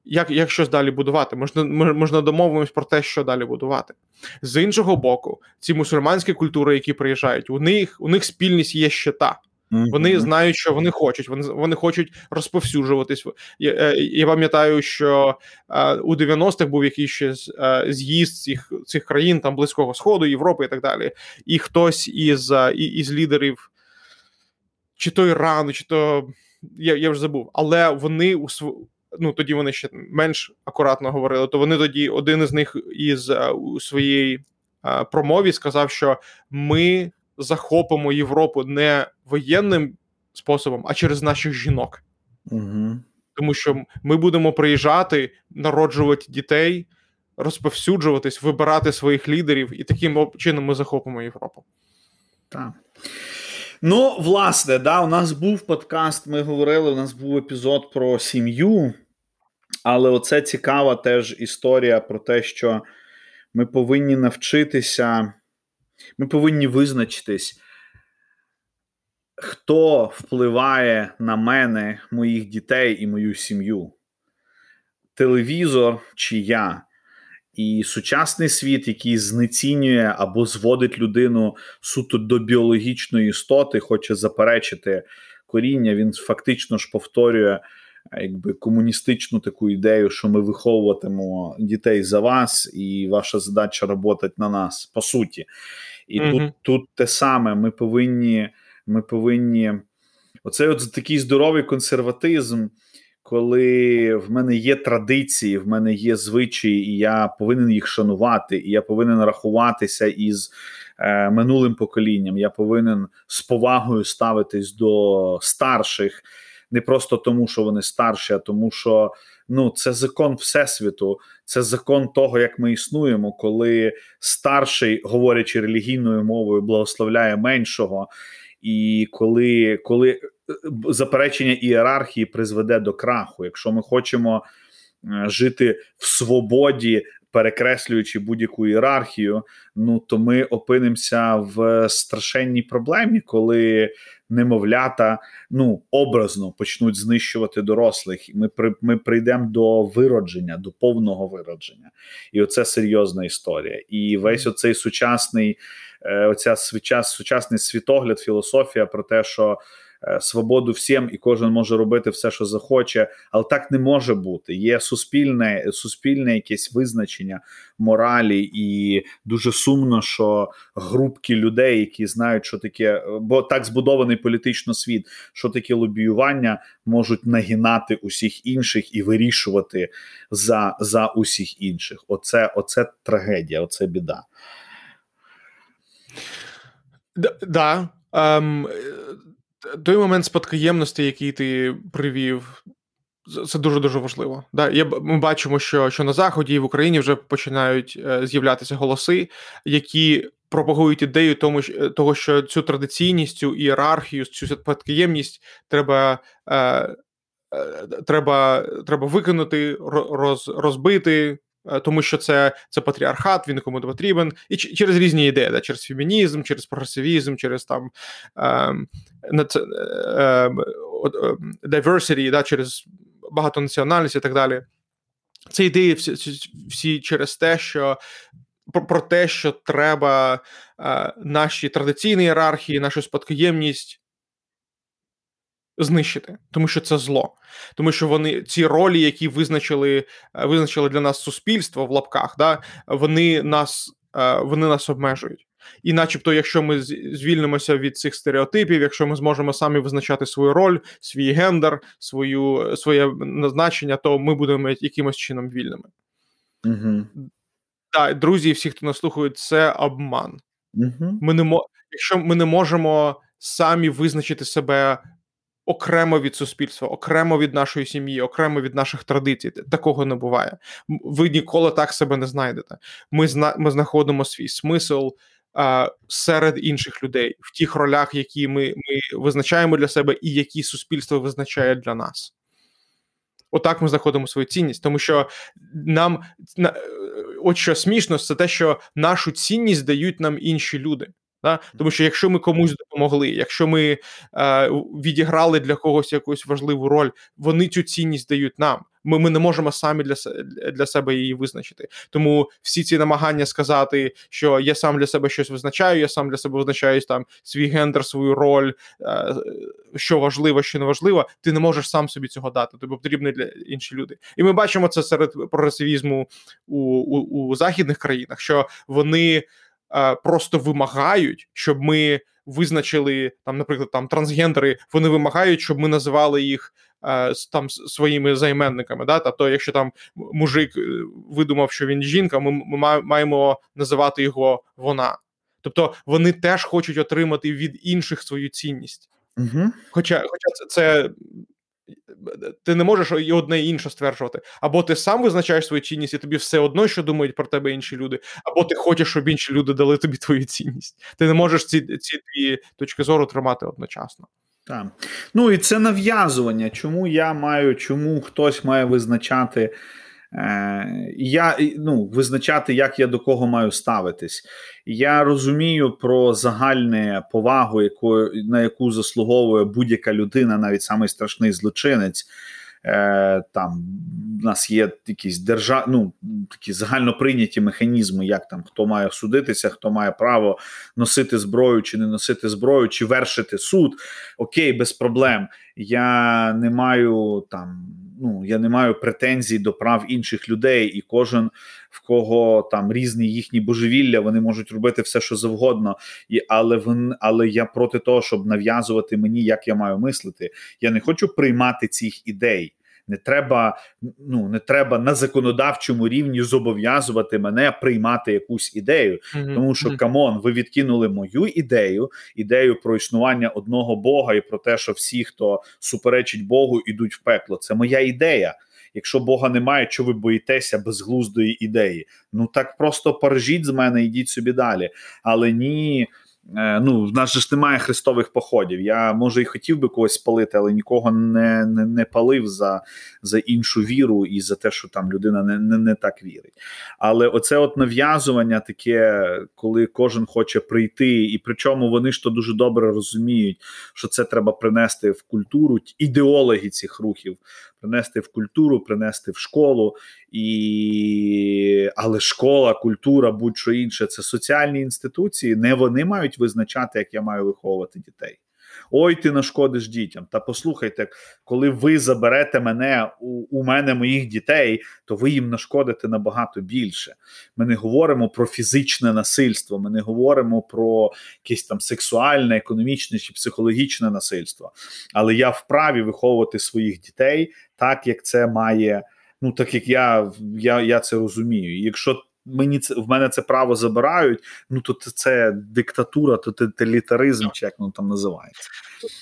як як щось далі будувати, можна можна домовимось про те, що далі будувати. З іншого боку, ці мусульманські культури, які приїжджають, у них у них спільність є ще та. Вони знають, що вони хочуть. Вони вони хочуть розповсюджуватись. Я е, я пам'ятаю, що а, у 90-х був якийсь ще з'їзд цих цих країн, там близького сходу, Європи і так далі. І хтось із із лідерів, чи то Ірану, чи то я я вже забув, але вони у ну тоді вони ще менш акуратно говорили. То вони тоді один із них із е, у своїй е, промові сказав, що ми захопимо Європу не воєнним способом, а через наших жінок. Угу. Тому що ми будемо приїжджати, народжувати дітей, розповсюджуватись, вибирати своїх лідерів, і таким чином ми захопимо Європу. Так. Ну, власне, да, у нас був подкаст. Ми говорили, у нас був епізод про сім'ю, але оце цікава теж історія про те, що ми повинні навчитися, ми повинні визначитись, хто впливає на мене, моїх дітей і мою сім'ю. Телевізор чи я. І сучасний світ, який знецінює або зводить людину суто до біологічної істоти, хоче заперечити коріння, він фактично ж повторює якби комуністичну таку ідею, що ми виховуватимемо дітей за вас, і ваша задача роботи на нас, по суті. І mm тут тут те саме, ми повинні. Ми повинні. Оцей от такий здоровий консерватизм коли в мене є традиції, в мене є звичаї, і я повинен їх шанувати, і я повинен рахуватися із е, минулим поколінням. Я повинен з повагою ставитись до старших, не просто тому, що вони старші, а тому, що ну це закон всесвіту, це закон того, як ми існуємо, коли старший, говорячи релігійною мовою, благословляє меншого. І коли коли заперечення ієрархії призведе до краху. Якщо ми хочемо е, жити в свободі, перекреслюючи будь-яку ієрархію, ну то ми опинимося в страшенній проблемі, коли немовлята ну образно почнуть знищувати дорослих. Ми при, ми прийдемо до виродження, до повного виродження, і оце серйозна історія. І весь оцей сучасний, е, оця сучасний світогляд, філософія про те, що е, свободу всім, і кожен може робити все, що захоче, але так не може бути. Є суспільне, суспільне якесь визначення моралі, і дуже сумно, що групки людей, які знають, що таке, бо так збудований політично світ, що таке лобіювання, можуть нагинати усіх інших і вирішувати за за усіх інших. Оце, Оце трагедія, оце біда. Да, да. Ем, той момент спадкоємності, який ти привів, це дуже дуже важливо. Да, є, Ми бачимо, що що на заході і в Україні вже починають е, з'являтися голоси, які пропагують ідею тому, того, що цю традиційність, цю ієрархію, цю спадкоємність треба. Е, е, Треба треба викинути, роз, розбити, Е, тому що це це патріархат, він нікому не потрібен, і через різні ідеї, да, через фемінізм, через прогресивізм, через там ем, ем, ем, diversity, да, через багатонаціональність і так далі. Це ідеї всі, всі через те, що про те, що треба е, наші традиційні ієрархії, нашу спадкоємність знищити, тому що це зло, тому що вони ці ролі, які визначили е, визначили для нас суспільство в лапках, да, вони нас е, вони нас обмежують. І, начебто, якщо ми звільнимося від цих стереотипів, якщо ми зможемо самі визначати свою роль, свій гендер, свою своє назначення, то ми будемо якимось чином вільними. Угу. Так, друзі, всі, хто нас слухають, це обман. Угу. Ми не. Якщо ми не можемо самі визначити себе окремо від суспільства, окремо від нашої сім'ї, окремо від наших традицій. Такого не буває. Ви ніколи так себе не знайдете. Ми зна ми знаходимо свій смисл серед інших людей в тих ролях, які ми, ми визначаємо для себе, і які суспільство визначає для нас. Отак ми знаходимо свою цінність, тому що нам от що смішно, це те, що нашу цінність дають нам інші люди. Да? Тому що якщо ми комусь допомогли, якщо ми е, відіграли для когось якусь важливу роль, вони цю цінність дають нам. Ми ми не можемо самі для для себе її визначити. Тому всі ці намагання сказати, що я сам для себе щось визначаю, я сам для себе визначаю там свій гендер, свою роль, е, що важливо, що не важливо, ти не можеш сам собі цього дати. Тобі потрібні для інші люди. І ми бачимо це серед прогресивізму у, у, у західних країнах, що вони. Е, просто вимагають, щоб ми визначили там, наприклад, там трансгендери. Вони вимагають, щоб ми називали їх е, там своїми займенниками. Да? Тобто, якщо там мужик е, видумав, що він жінка, ми, ми маємо називати його вона. Тобто вони теж хочуть отримати від інших свою цінність. Угу. Хоча, хоча це, це ти не можеш і одне і інше стверджувати. Або ти сам визначаєш свою цінність, і тобі все одно, що думають про тебе інші люди, або ти хочеш, щоб інші люди дали тобі твою цінність. Ти не можеш ці ці дві точки зору тримати одночасно. Так. Ну і це нав'язування. Чому я маю, чому хтось має визначати Е, я ну, визначати, як я до кого маю ставитись. Я розумію про загальну повагу, яку, на яку заслуговує будь-яка людина, навіть самий страшний злочинець. Е, Там у нас є якісь держа... ну, такі загально прийняті механізми, як там хто має судитися, хто має право носити зброю чи не носити зброю, чи вершити суд. Окей, без проблем. Я не маю там ну я не маю претензій до прав інших людей, і кожен в кого там різні їхні божевілля, вони можуть робити все, що завгодно, і але вон, але я проти того, щоб нав'язувати мені, як я маю мислити. Я не хочу приймати цих ідей. Не треба ну не треба на законодавчому рівні зобов'язувати мене приймати якусь ідею, mm-hmm. тому що come on, ви відкинули мою ідею, ідею про існування одного Бога і про те, що всі, хто суперечить Богу, ідуть в пекло. Це моя ідея. Якщо Бога немає, що ви боїтеся безглуздої ідеї? Ну так просто поржіть з мене, йдіть собі далі. Але ні. Е, ну, в нас же ж немає хрестових походів. Я може і хотів би когось спалити, але нікого не не, не палив за за іншу віру і за те, що там людина не не, не так вірить. Але оце от нав'язування таке, коли кожен хоче прийти, і причому вони ж то дуже добре розуміють, що це треба принести в культуру ідеологи цих рухів принести в культуру, принести в школу, і але школа, культура, будь-що інше це соціальні інституції. Не вони мають визначати, як я маю виховувати дітей. Ой, ти нашкодиш дітям. Та послухайте, коли ви заберете мене у, у мене моїх дітей, то ви їм нашкодите набагато більше. Ми не говоримо про фізичне насильство, ми не говоримо про якесь там сексуальне, економічне чи психологічне насильство. Але я вправі виховувати своїх дітей так, як це має. Ну, так як я я, я це розумію. Якщо мені це в мене це право забирають, ну то це диктатура, то тоталітаризм, чи як воно там називається.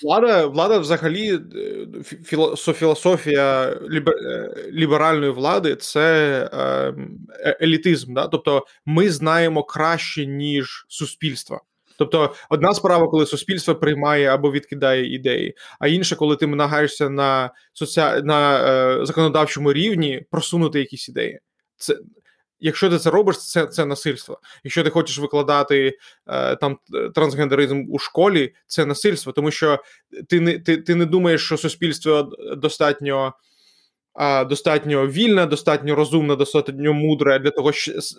Влада, влада, взагалі, е, філософія лібер, е, ліберальної влади це ем, е, елітизм. Да? Тобто, ми знаємо краще, ніж суспільство. Тобто, одна справа, коли суспільство приймає або відкидає ідеї, а інша, коли ти намагаєшся на соці... на е, законодавчому рівні просунути якісь ідеї. Це Якщо ти це робиш, це це насильство. Якщо ти хочеш викладати е, там трансгендеризм у школі, це насильство, тому що ти не ти, ти не думаєш, що суспільство достатньо е, достатньо вільне, достатньо розумне, достатньо мудре для того,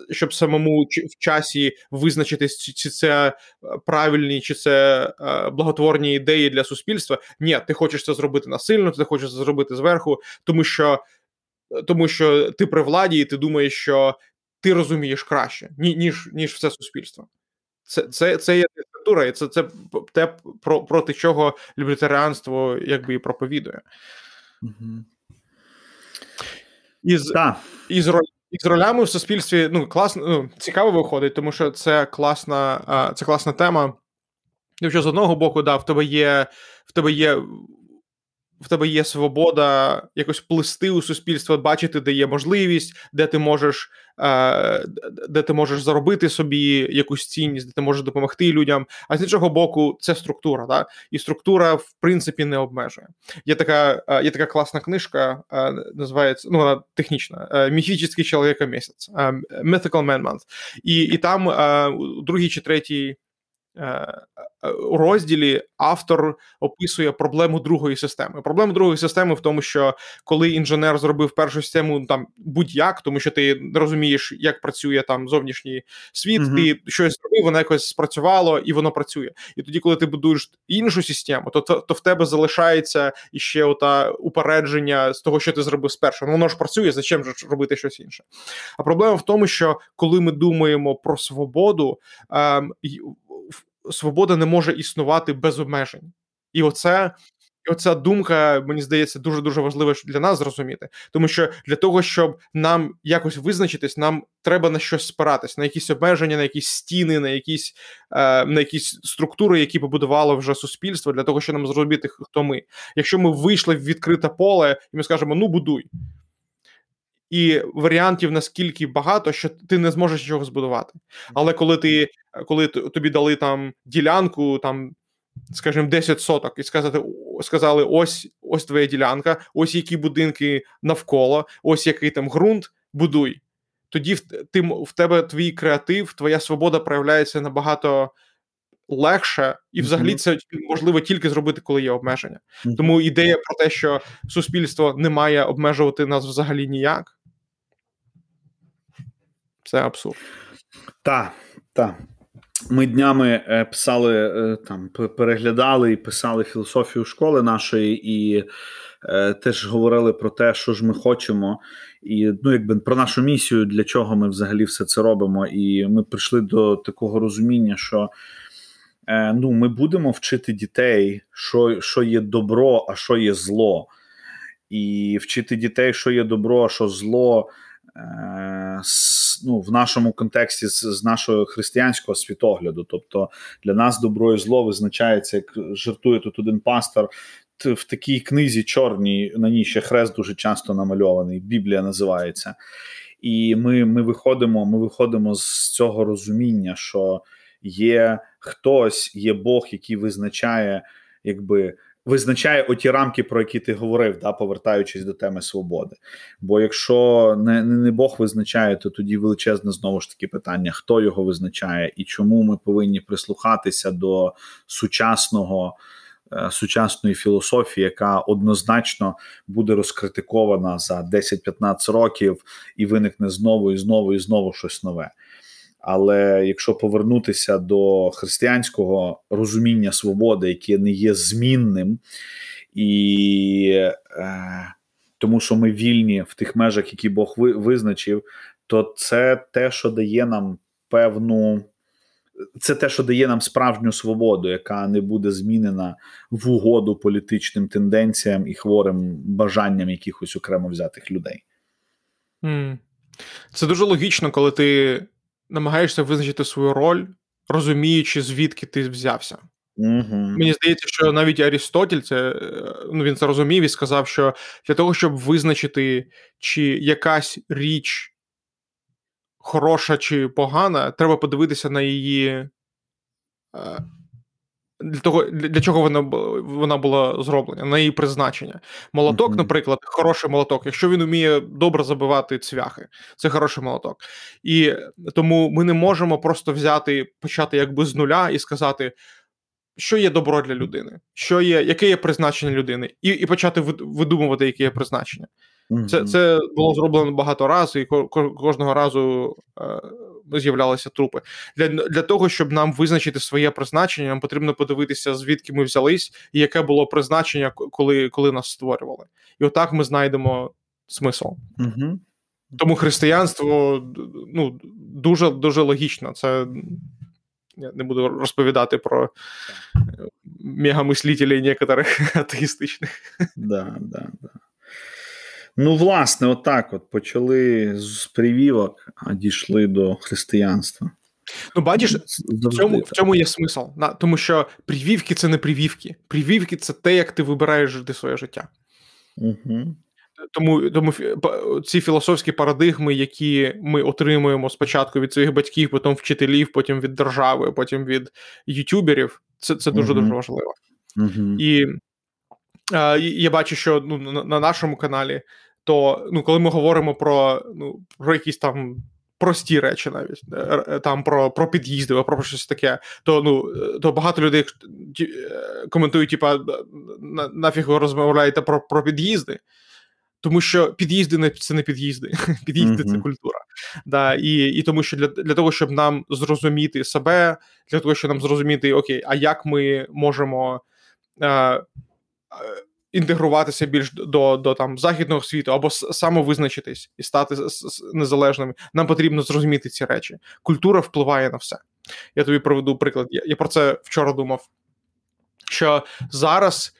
щоб самому в часі визначитись, чи це правильні, чи це е, благотворні ідеї для суспільства. Ні, ти хочеш це зробити насильно, ти хочеш це зробити зверху, тому що. Тому що ти при владі, і ти думаєш, що ти розумієш краще, ніж ніж все суспільство. Це це, це є диктатура, і це це те, про, проти чого лібертаріанство якби і проповідує. Угу. Із, да. із, із ролями в суспільстві ну, класно, ну, цікаво виходить, тому що це класна це класна тема. Якщо з одного боку, да, в тебе є в тебе є в тебе є свобода якось плисти у суспільство, бачити, де є можливість, де ти можеш е, де ти можеш заробити собі якусь цінність, де ти можеш допомогти людям. А з іншого боку, це структура. Да? І структура, в принципі, не обмежує. Є така е, є така класна книжка, е, називається ну, вона технічна міфічний чоловіка місяць Mythical Man Month. І і там у другій чи третій розділі автор описує проблему другої системи. Проблема другої системи в тому, що коли інженер зробив першу систему там будь-як, тому що ти не розумієш, як працює там зовнішній світ, uh ти щось зробив, воно якось спрацювало і воно працює. І тоді, коли ти будуєш іншу систему, то то, то в тебе залишається іще ота упередження з того, що ти зробив спершу. Ну, воно ж працює, зачем же робити щось інше? А проблема в тому, що коли ми думаємо про свободу, ем, свобода не може існувати без обмежень. І оце. І оця думка, мені здається, дуже дуже важлива для нас зрозуміти, тому що для того, щоб нам якось визначитись, нам треба на щось спиратись, на якісь обмеження, на якісь стіни, на якісь е, на якісь структури, які побудувало вже суспільство, для того, щоб нам зрозуміти, хто ми. Якщо ми вийшли в відкрите поле, і ми скажемо ну будуй, і варіантів наскільки багато, що ти не зможеш нічого збудувати. Але коли ти коли тобі дали там ділянку, там, скажімо, 10 соток, і сказати, сказали: ось ось твоя ділянка, ось які будинки навколо, ось який там ґрунт, будуй. Тоді в ти, в тебе твій креатив, твоя свобода проявляється набагато. Легше, і взагалі це можливо тільки зробити, коли є обмеження. Тому ідея про те, що суспільство не має обмежувати нас взагалі ніяк, це абсурд. Так, так. Ми днями е, писали е, там, переглядали і писали філософію школи нашої, і е, теж говорили про те, що ж ми хочемо, і ну, якби про нашу місію, для чого ми взагалі все це робимо. І ми прийшли до такого розуміння, що е, ну, ми будемо вчити дітей, що, що є добро, а що є зло. І вчити дітей, що є добро, а що зло. Е, ну, в нашому контексті з, з нашого християнського світогляду. Тобто для нас добро і зло визначається, як жартує тут один пастор. В такій книзі чорній на ній ще хрест дуже часто намальований. Біблія називається. І ми ми виходимо ми виходимо з цього розуміння, що є хтось, є Бог, який визначає, якби визначає оті рамки, про які ти говорив, да, повертаючись до теми свободи. Бо якщо не, не Бог визначає, то тоді величезне знову ж таки питання: хто його визначає і чому ми повинні прислухатися до сучасного. Е, сучасної філософії, яка однозначно буде розкритикована за 10-15 років і виникне знову і знову і знову щось нове. Але якщо повернутися до християнського розуміння свободи, яке не є змінним, і е, тому що ми вільні в тих межах, які Бог визначив, то це те, що дає нам певну. Це те, що дає нам справжню свободу, яка не буде змінена в угоду політичним тенденціям і хворим бажанням якихось окремо взятих людей. Це дуже логічно, коли ти намагаєшся визначити свою роль, розуміючи, звідки ти взявся. Угу. Мені здається, що навіть Арістотель це е, ну він це розумів і сказав, що для того, щоб визначити, чи якась річ хороша чи погана, треба подивитися на її. Для того, для чого вона вона була зроблена, на її призначення. Молоток, mm-hmm. наприклад, хороший молоток. Якщо він вміє добре забивати цвяхи, це хороший молоток. І тому ми не можемо просто взяти, почати якби з нуля і сказати, що є добро для людини, що є, яке є призначення людини, і і почати видумувати, яке є призначення. Це це було зроблено багато разів, і кожного разу е, з'являлися трупи. Для для того, щоб нам визначити своє призначення, нам потрібно подивитися, звідки ми взялись, і яке було призначення, коли коли нас створювали. І отак ми знайдемо смисл. Mm-hmm. Тому християнство ну, дуже дуже логічно. Це я не буду розповідати про мегамислителей некоторих атеїстичних. Да, да, да. Ну, власне, отак от почали з привівок, а дійшли до християнства. Ну, бачиш, в цьому в цьому є смисл. Тому що привівки це не привівки. Привівки це те, як ти вибираєш жити своє життя. Угу. Тому тому ці філософські парадигми, які ми отримуємо спочатку від своїх батьків, потім вчителів, потім від держави, потім від ютуберів, це це дуже дуже важливо. Uh-huh. І я бачу, що ну, на, на нашому каналі, то ну, коли ми говоримо про ну, про якісь там. Прості речі, навіть е, е, там про про під'їзди, або про щось таке, то ну то багато людей коментують, типа на, нафіг ви розмовляєте про про під'їзди. Тому що під'їзди не це не під'їзди, під'їзди mm-hmm. це культура. Да, І і тому, що для для того, щоб нам зрозуміти себе, для того, щоб нам зрозуміти, окей, а як ми можемо е, е, інтегруватися більш до до там західного світу або самовизначитись і стати незалежними, нам потрібно зрозуміти ці речі. Культура впливає на все. Я тобі проведу приклад. Я, я про це вчора думав. Що зараз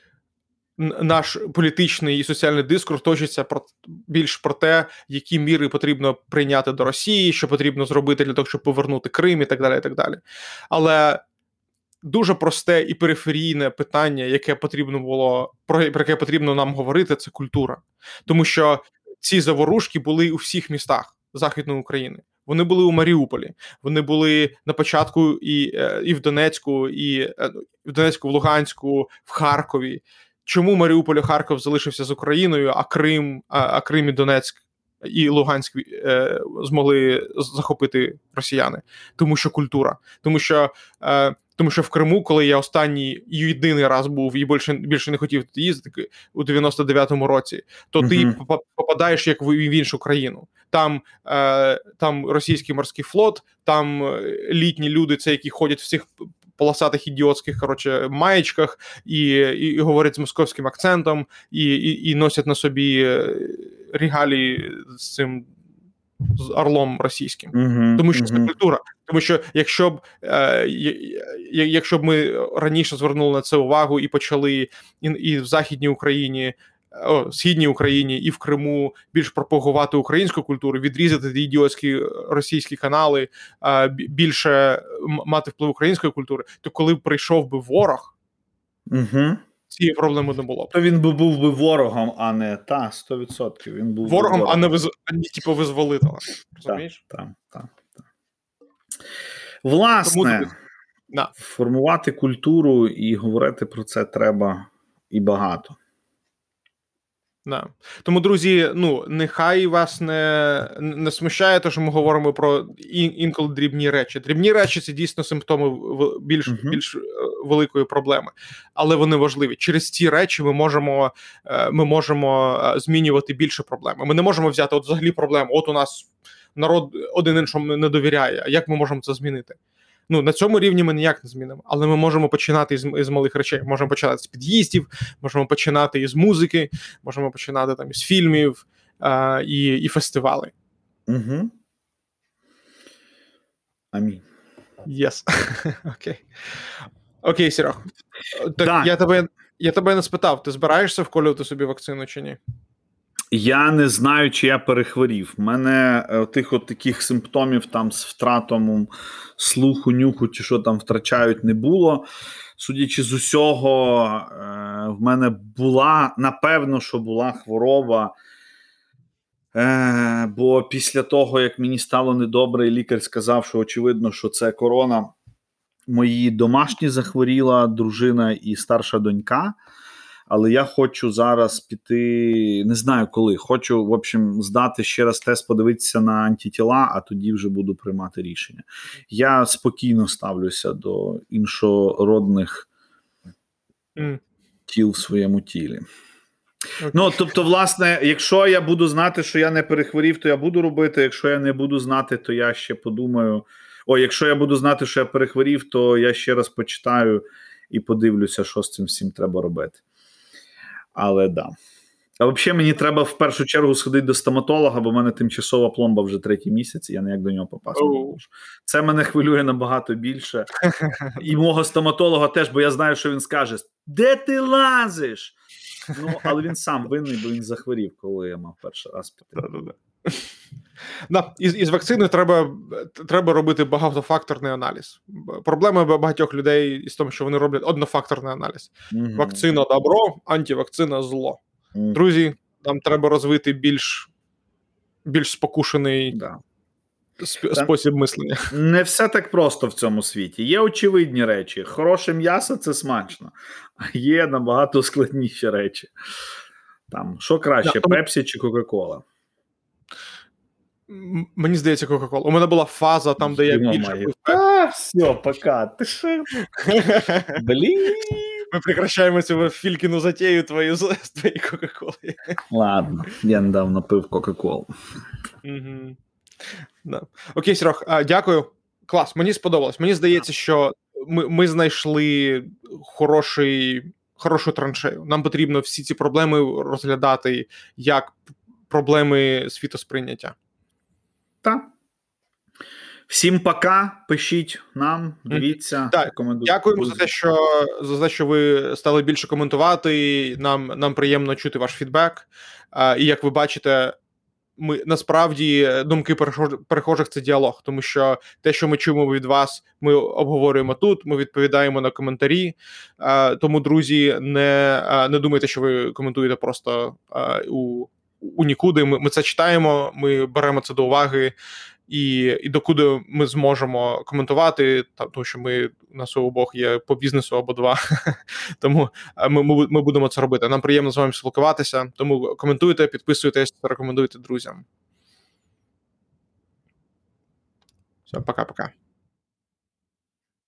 наш політичний і соціальний дискурс точиться про більш про те, які міри потрібно прийняти до Росії, що потрібно зробити для того, щоб повернути Крим і так далі. і так далі. Але дуже просте і периферійне питання, яке потрібно було про яке потрібно нам говорити, це культура, тому що ці заворушки були у всіх містах Західної України. Вони були у Маріуполі, вони були на початку і е, і в Донецьку, і е, в Донецьку, в Луганську, в Харкові. Чому Маріуполь і Харків залишився з Україною, а Крим, а, а Крим і Донецьк і Луганськ е, змогли захопити росіяни? Тому що культура, тому що е, тому що в Криму, коли я останній єдиний раз був і більше більше не хотів їздити у 99-му році, то uh-huh. ти попадаєш як в іншу країну. Там е, там російський морський флот, там е, літні люди, це які ходять в цих полосатих ідіотських коротше, маєчках і, і і, говорять з московським акцентом, і, і, і носять на собі е, регалії з цим. З орлом російським, uh-huh, тому що uh-huh. це культура. Тому що якщо б е, якщо б ми раніше звернули на це увагу і почали і, і в Західній Україні о, східній Україні і в Криму більш пропагувати українську культуру, відрізати ті ідіотські російські канали, а, більше мати вплив української культури, то коли б прийшов би ворог, угу. Цієї проблеми не було. То він би був би ворогом, а не та 100%. Він був ворогом, ворогом. а не виз... типу визволителем. Розумієш? Так, так, так. Власне, Тому... формувати культуру і говорити про це треба і багато. Да. Тому, друзі, ну нехай вас не не смущає, те, що ми говоримо про ін, інколи дрібні речі. Дрібні речі це дійсно симптоми більш uh-huh. більш е, великої проблеми, але вони важливі. Через ці речі ми можемо е, ми можемо е, змінювати більше проблеми. Ми не можемо взяти от взагалі проблему. От у нас народ один іншому не довіряє. Як ми можемо це змінити? Ну на цьому рівні ми ніяк не змінимо, але ми можемо починати із, із малих речей. Можемо починати з під'їздів, можемо починати із музики, можемо починати там із фільмів а, і і фестивалей. Угу. Амінь. Yes. Окей. Окей, Серег. Так, да. я тебе я тебе не спитав: ти збираєшся вколювати собі вакцину чи ні? Я не знаю, чи я перехворів. У мене е, тих от таких симптомів там з втратом слуху, нюху, чи що там втрачають, не було. Судячи з усього, е, в мене була, напевно, що була хвороба. Е, Бо після того, як мені стало недобре, і лікар сказав, що очевидно, що це корона. Мої домашні захворіла дружина і старша донька. Але я хочу зараз піти, не знаю коли. Хочу, в общем, здати ще раз тест, подивитися на антитіла, а тоді вже буду приймати рішення. Я спокійно ставлюся до іншородних mm. тіл в своєму тілі. Okay. Ну, тобто, власне, якщо я буду знати, що я не перехворів, то я буду робити. Якщо я не буду знати, то я ще подумаю. О, якщо я буду знати, що я перехворів, то я ще раз почитаю і подивлюся, що з цим всім треба робити. Але да. А взагалі мені треба в першу чергу сходити до стоматолога, бо в мене тимчасова пломба вже третій місяць, і я ніяк до нього попасти. Це мене хвилює набагато більше. І мого стоматолога теж, бо я знаю, що він скаже: Де ти лазиш? Ну, але він сам винний, бо він захворів, коли я мав перший раз піти. Да, із із вакцини треба треба робити багатофакторний аналіз. Проблема багатьох людей із тому, що вони роблять однофакторний аналіз. mm Вакцина добро, антивакцина зло. mm Друзі, нам треба розвити більш більш спокушений да. сп- спосіб мислення. Не все так просто в цьому світі. Є очевидні речі. Хороше м'ясо це смачно, а є набагато складніші речі. Там, Що краще, да, Пепсі чи Кока-Кола? Мені здається, Кока-Кола. У мене була фаза там, де я більше. А, все, пока. Ти що? Блін. Ми прекращаємо цю фількіну затею твою з твоєї Кока-Коли. Ладно, я недавно пив Кока-Колу. Угу. Да. Окей, Серег, дякую. Клас, мені сподобалось. Мені здається, що ми ми знайшли хороший, хорошу траншею. Нам потрібно всі ці проблеми розглядати як проблеми світосприйняття. Так. Всім пока. Пишіть нам, дивіться, так, Дякуємо за те, що за те, що ви стали більше коментувати. Нам нам приємно чути ваш фідбек. А, І як ви бачите, ми насправді думки перехожих це діалог, тому що те, що ми чуємо від вас, ми обговорюємо тут. Ми відповідаємо на коментарі. А, Тому, друзі, не не думайте, що ви коментуєте просто а, у у нікуди. Ми ми це читаємо, ми беремо це до уваги, і і докуди ми зможемо коментувати, та тому що ми у нас у обох є по бізнесу або два. Тому ми, ми, ми будемо це робити. Нам приємно з вами спілкуватися. Тому коментуйте, підписуйтесь, рекомендуйте друзям. Все, пока-пока.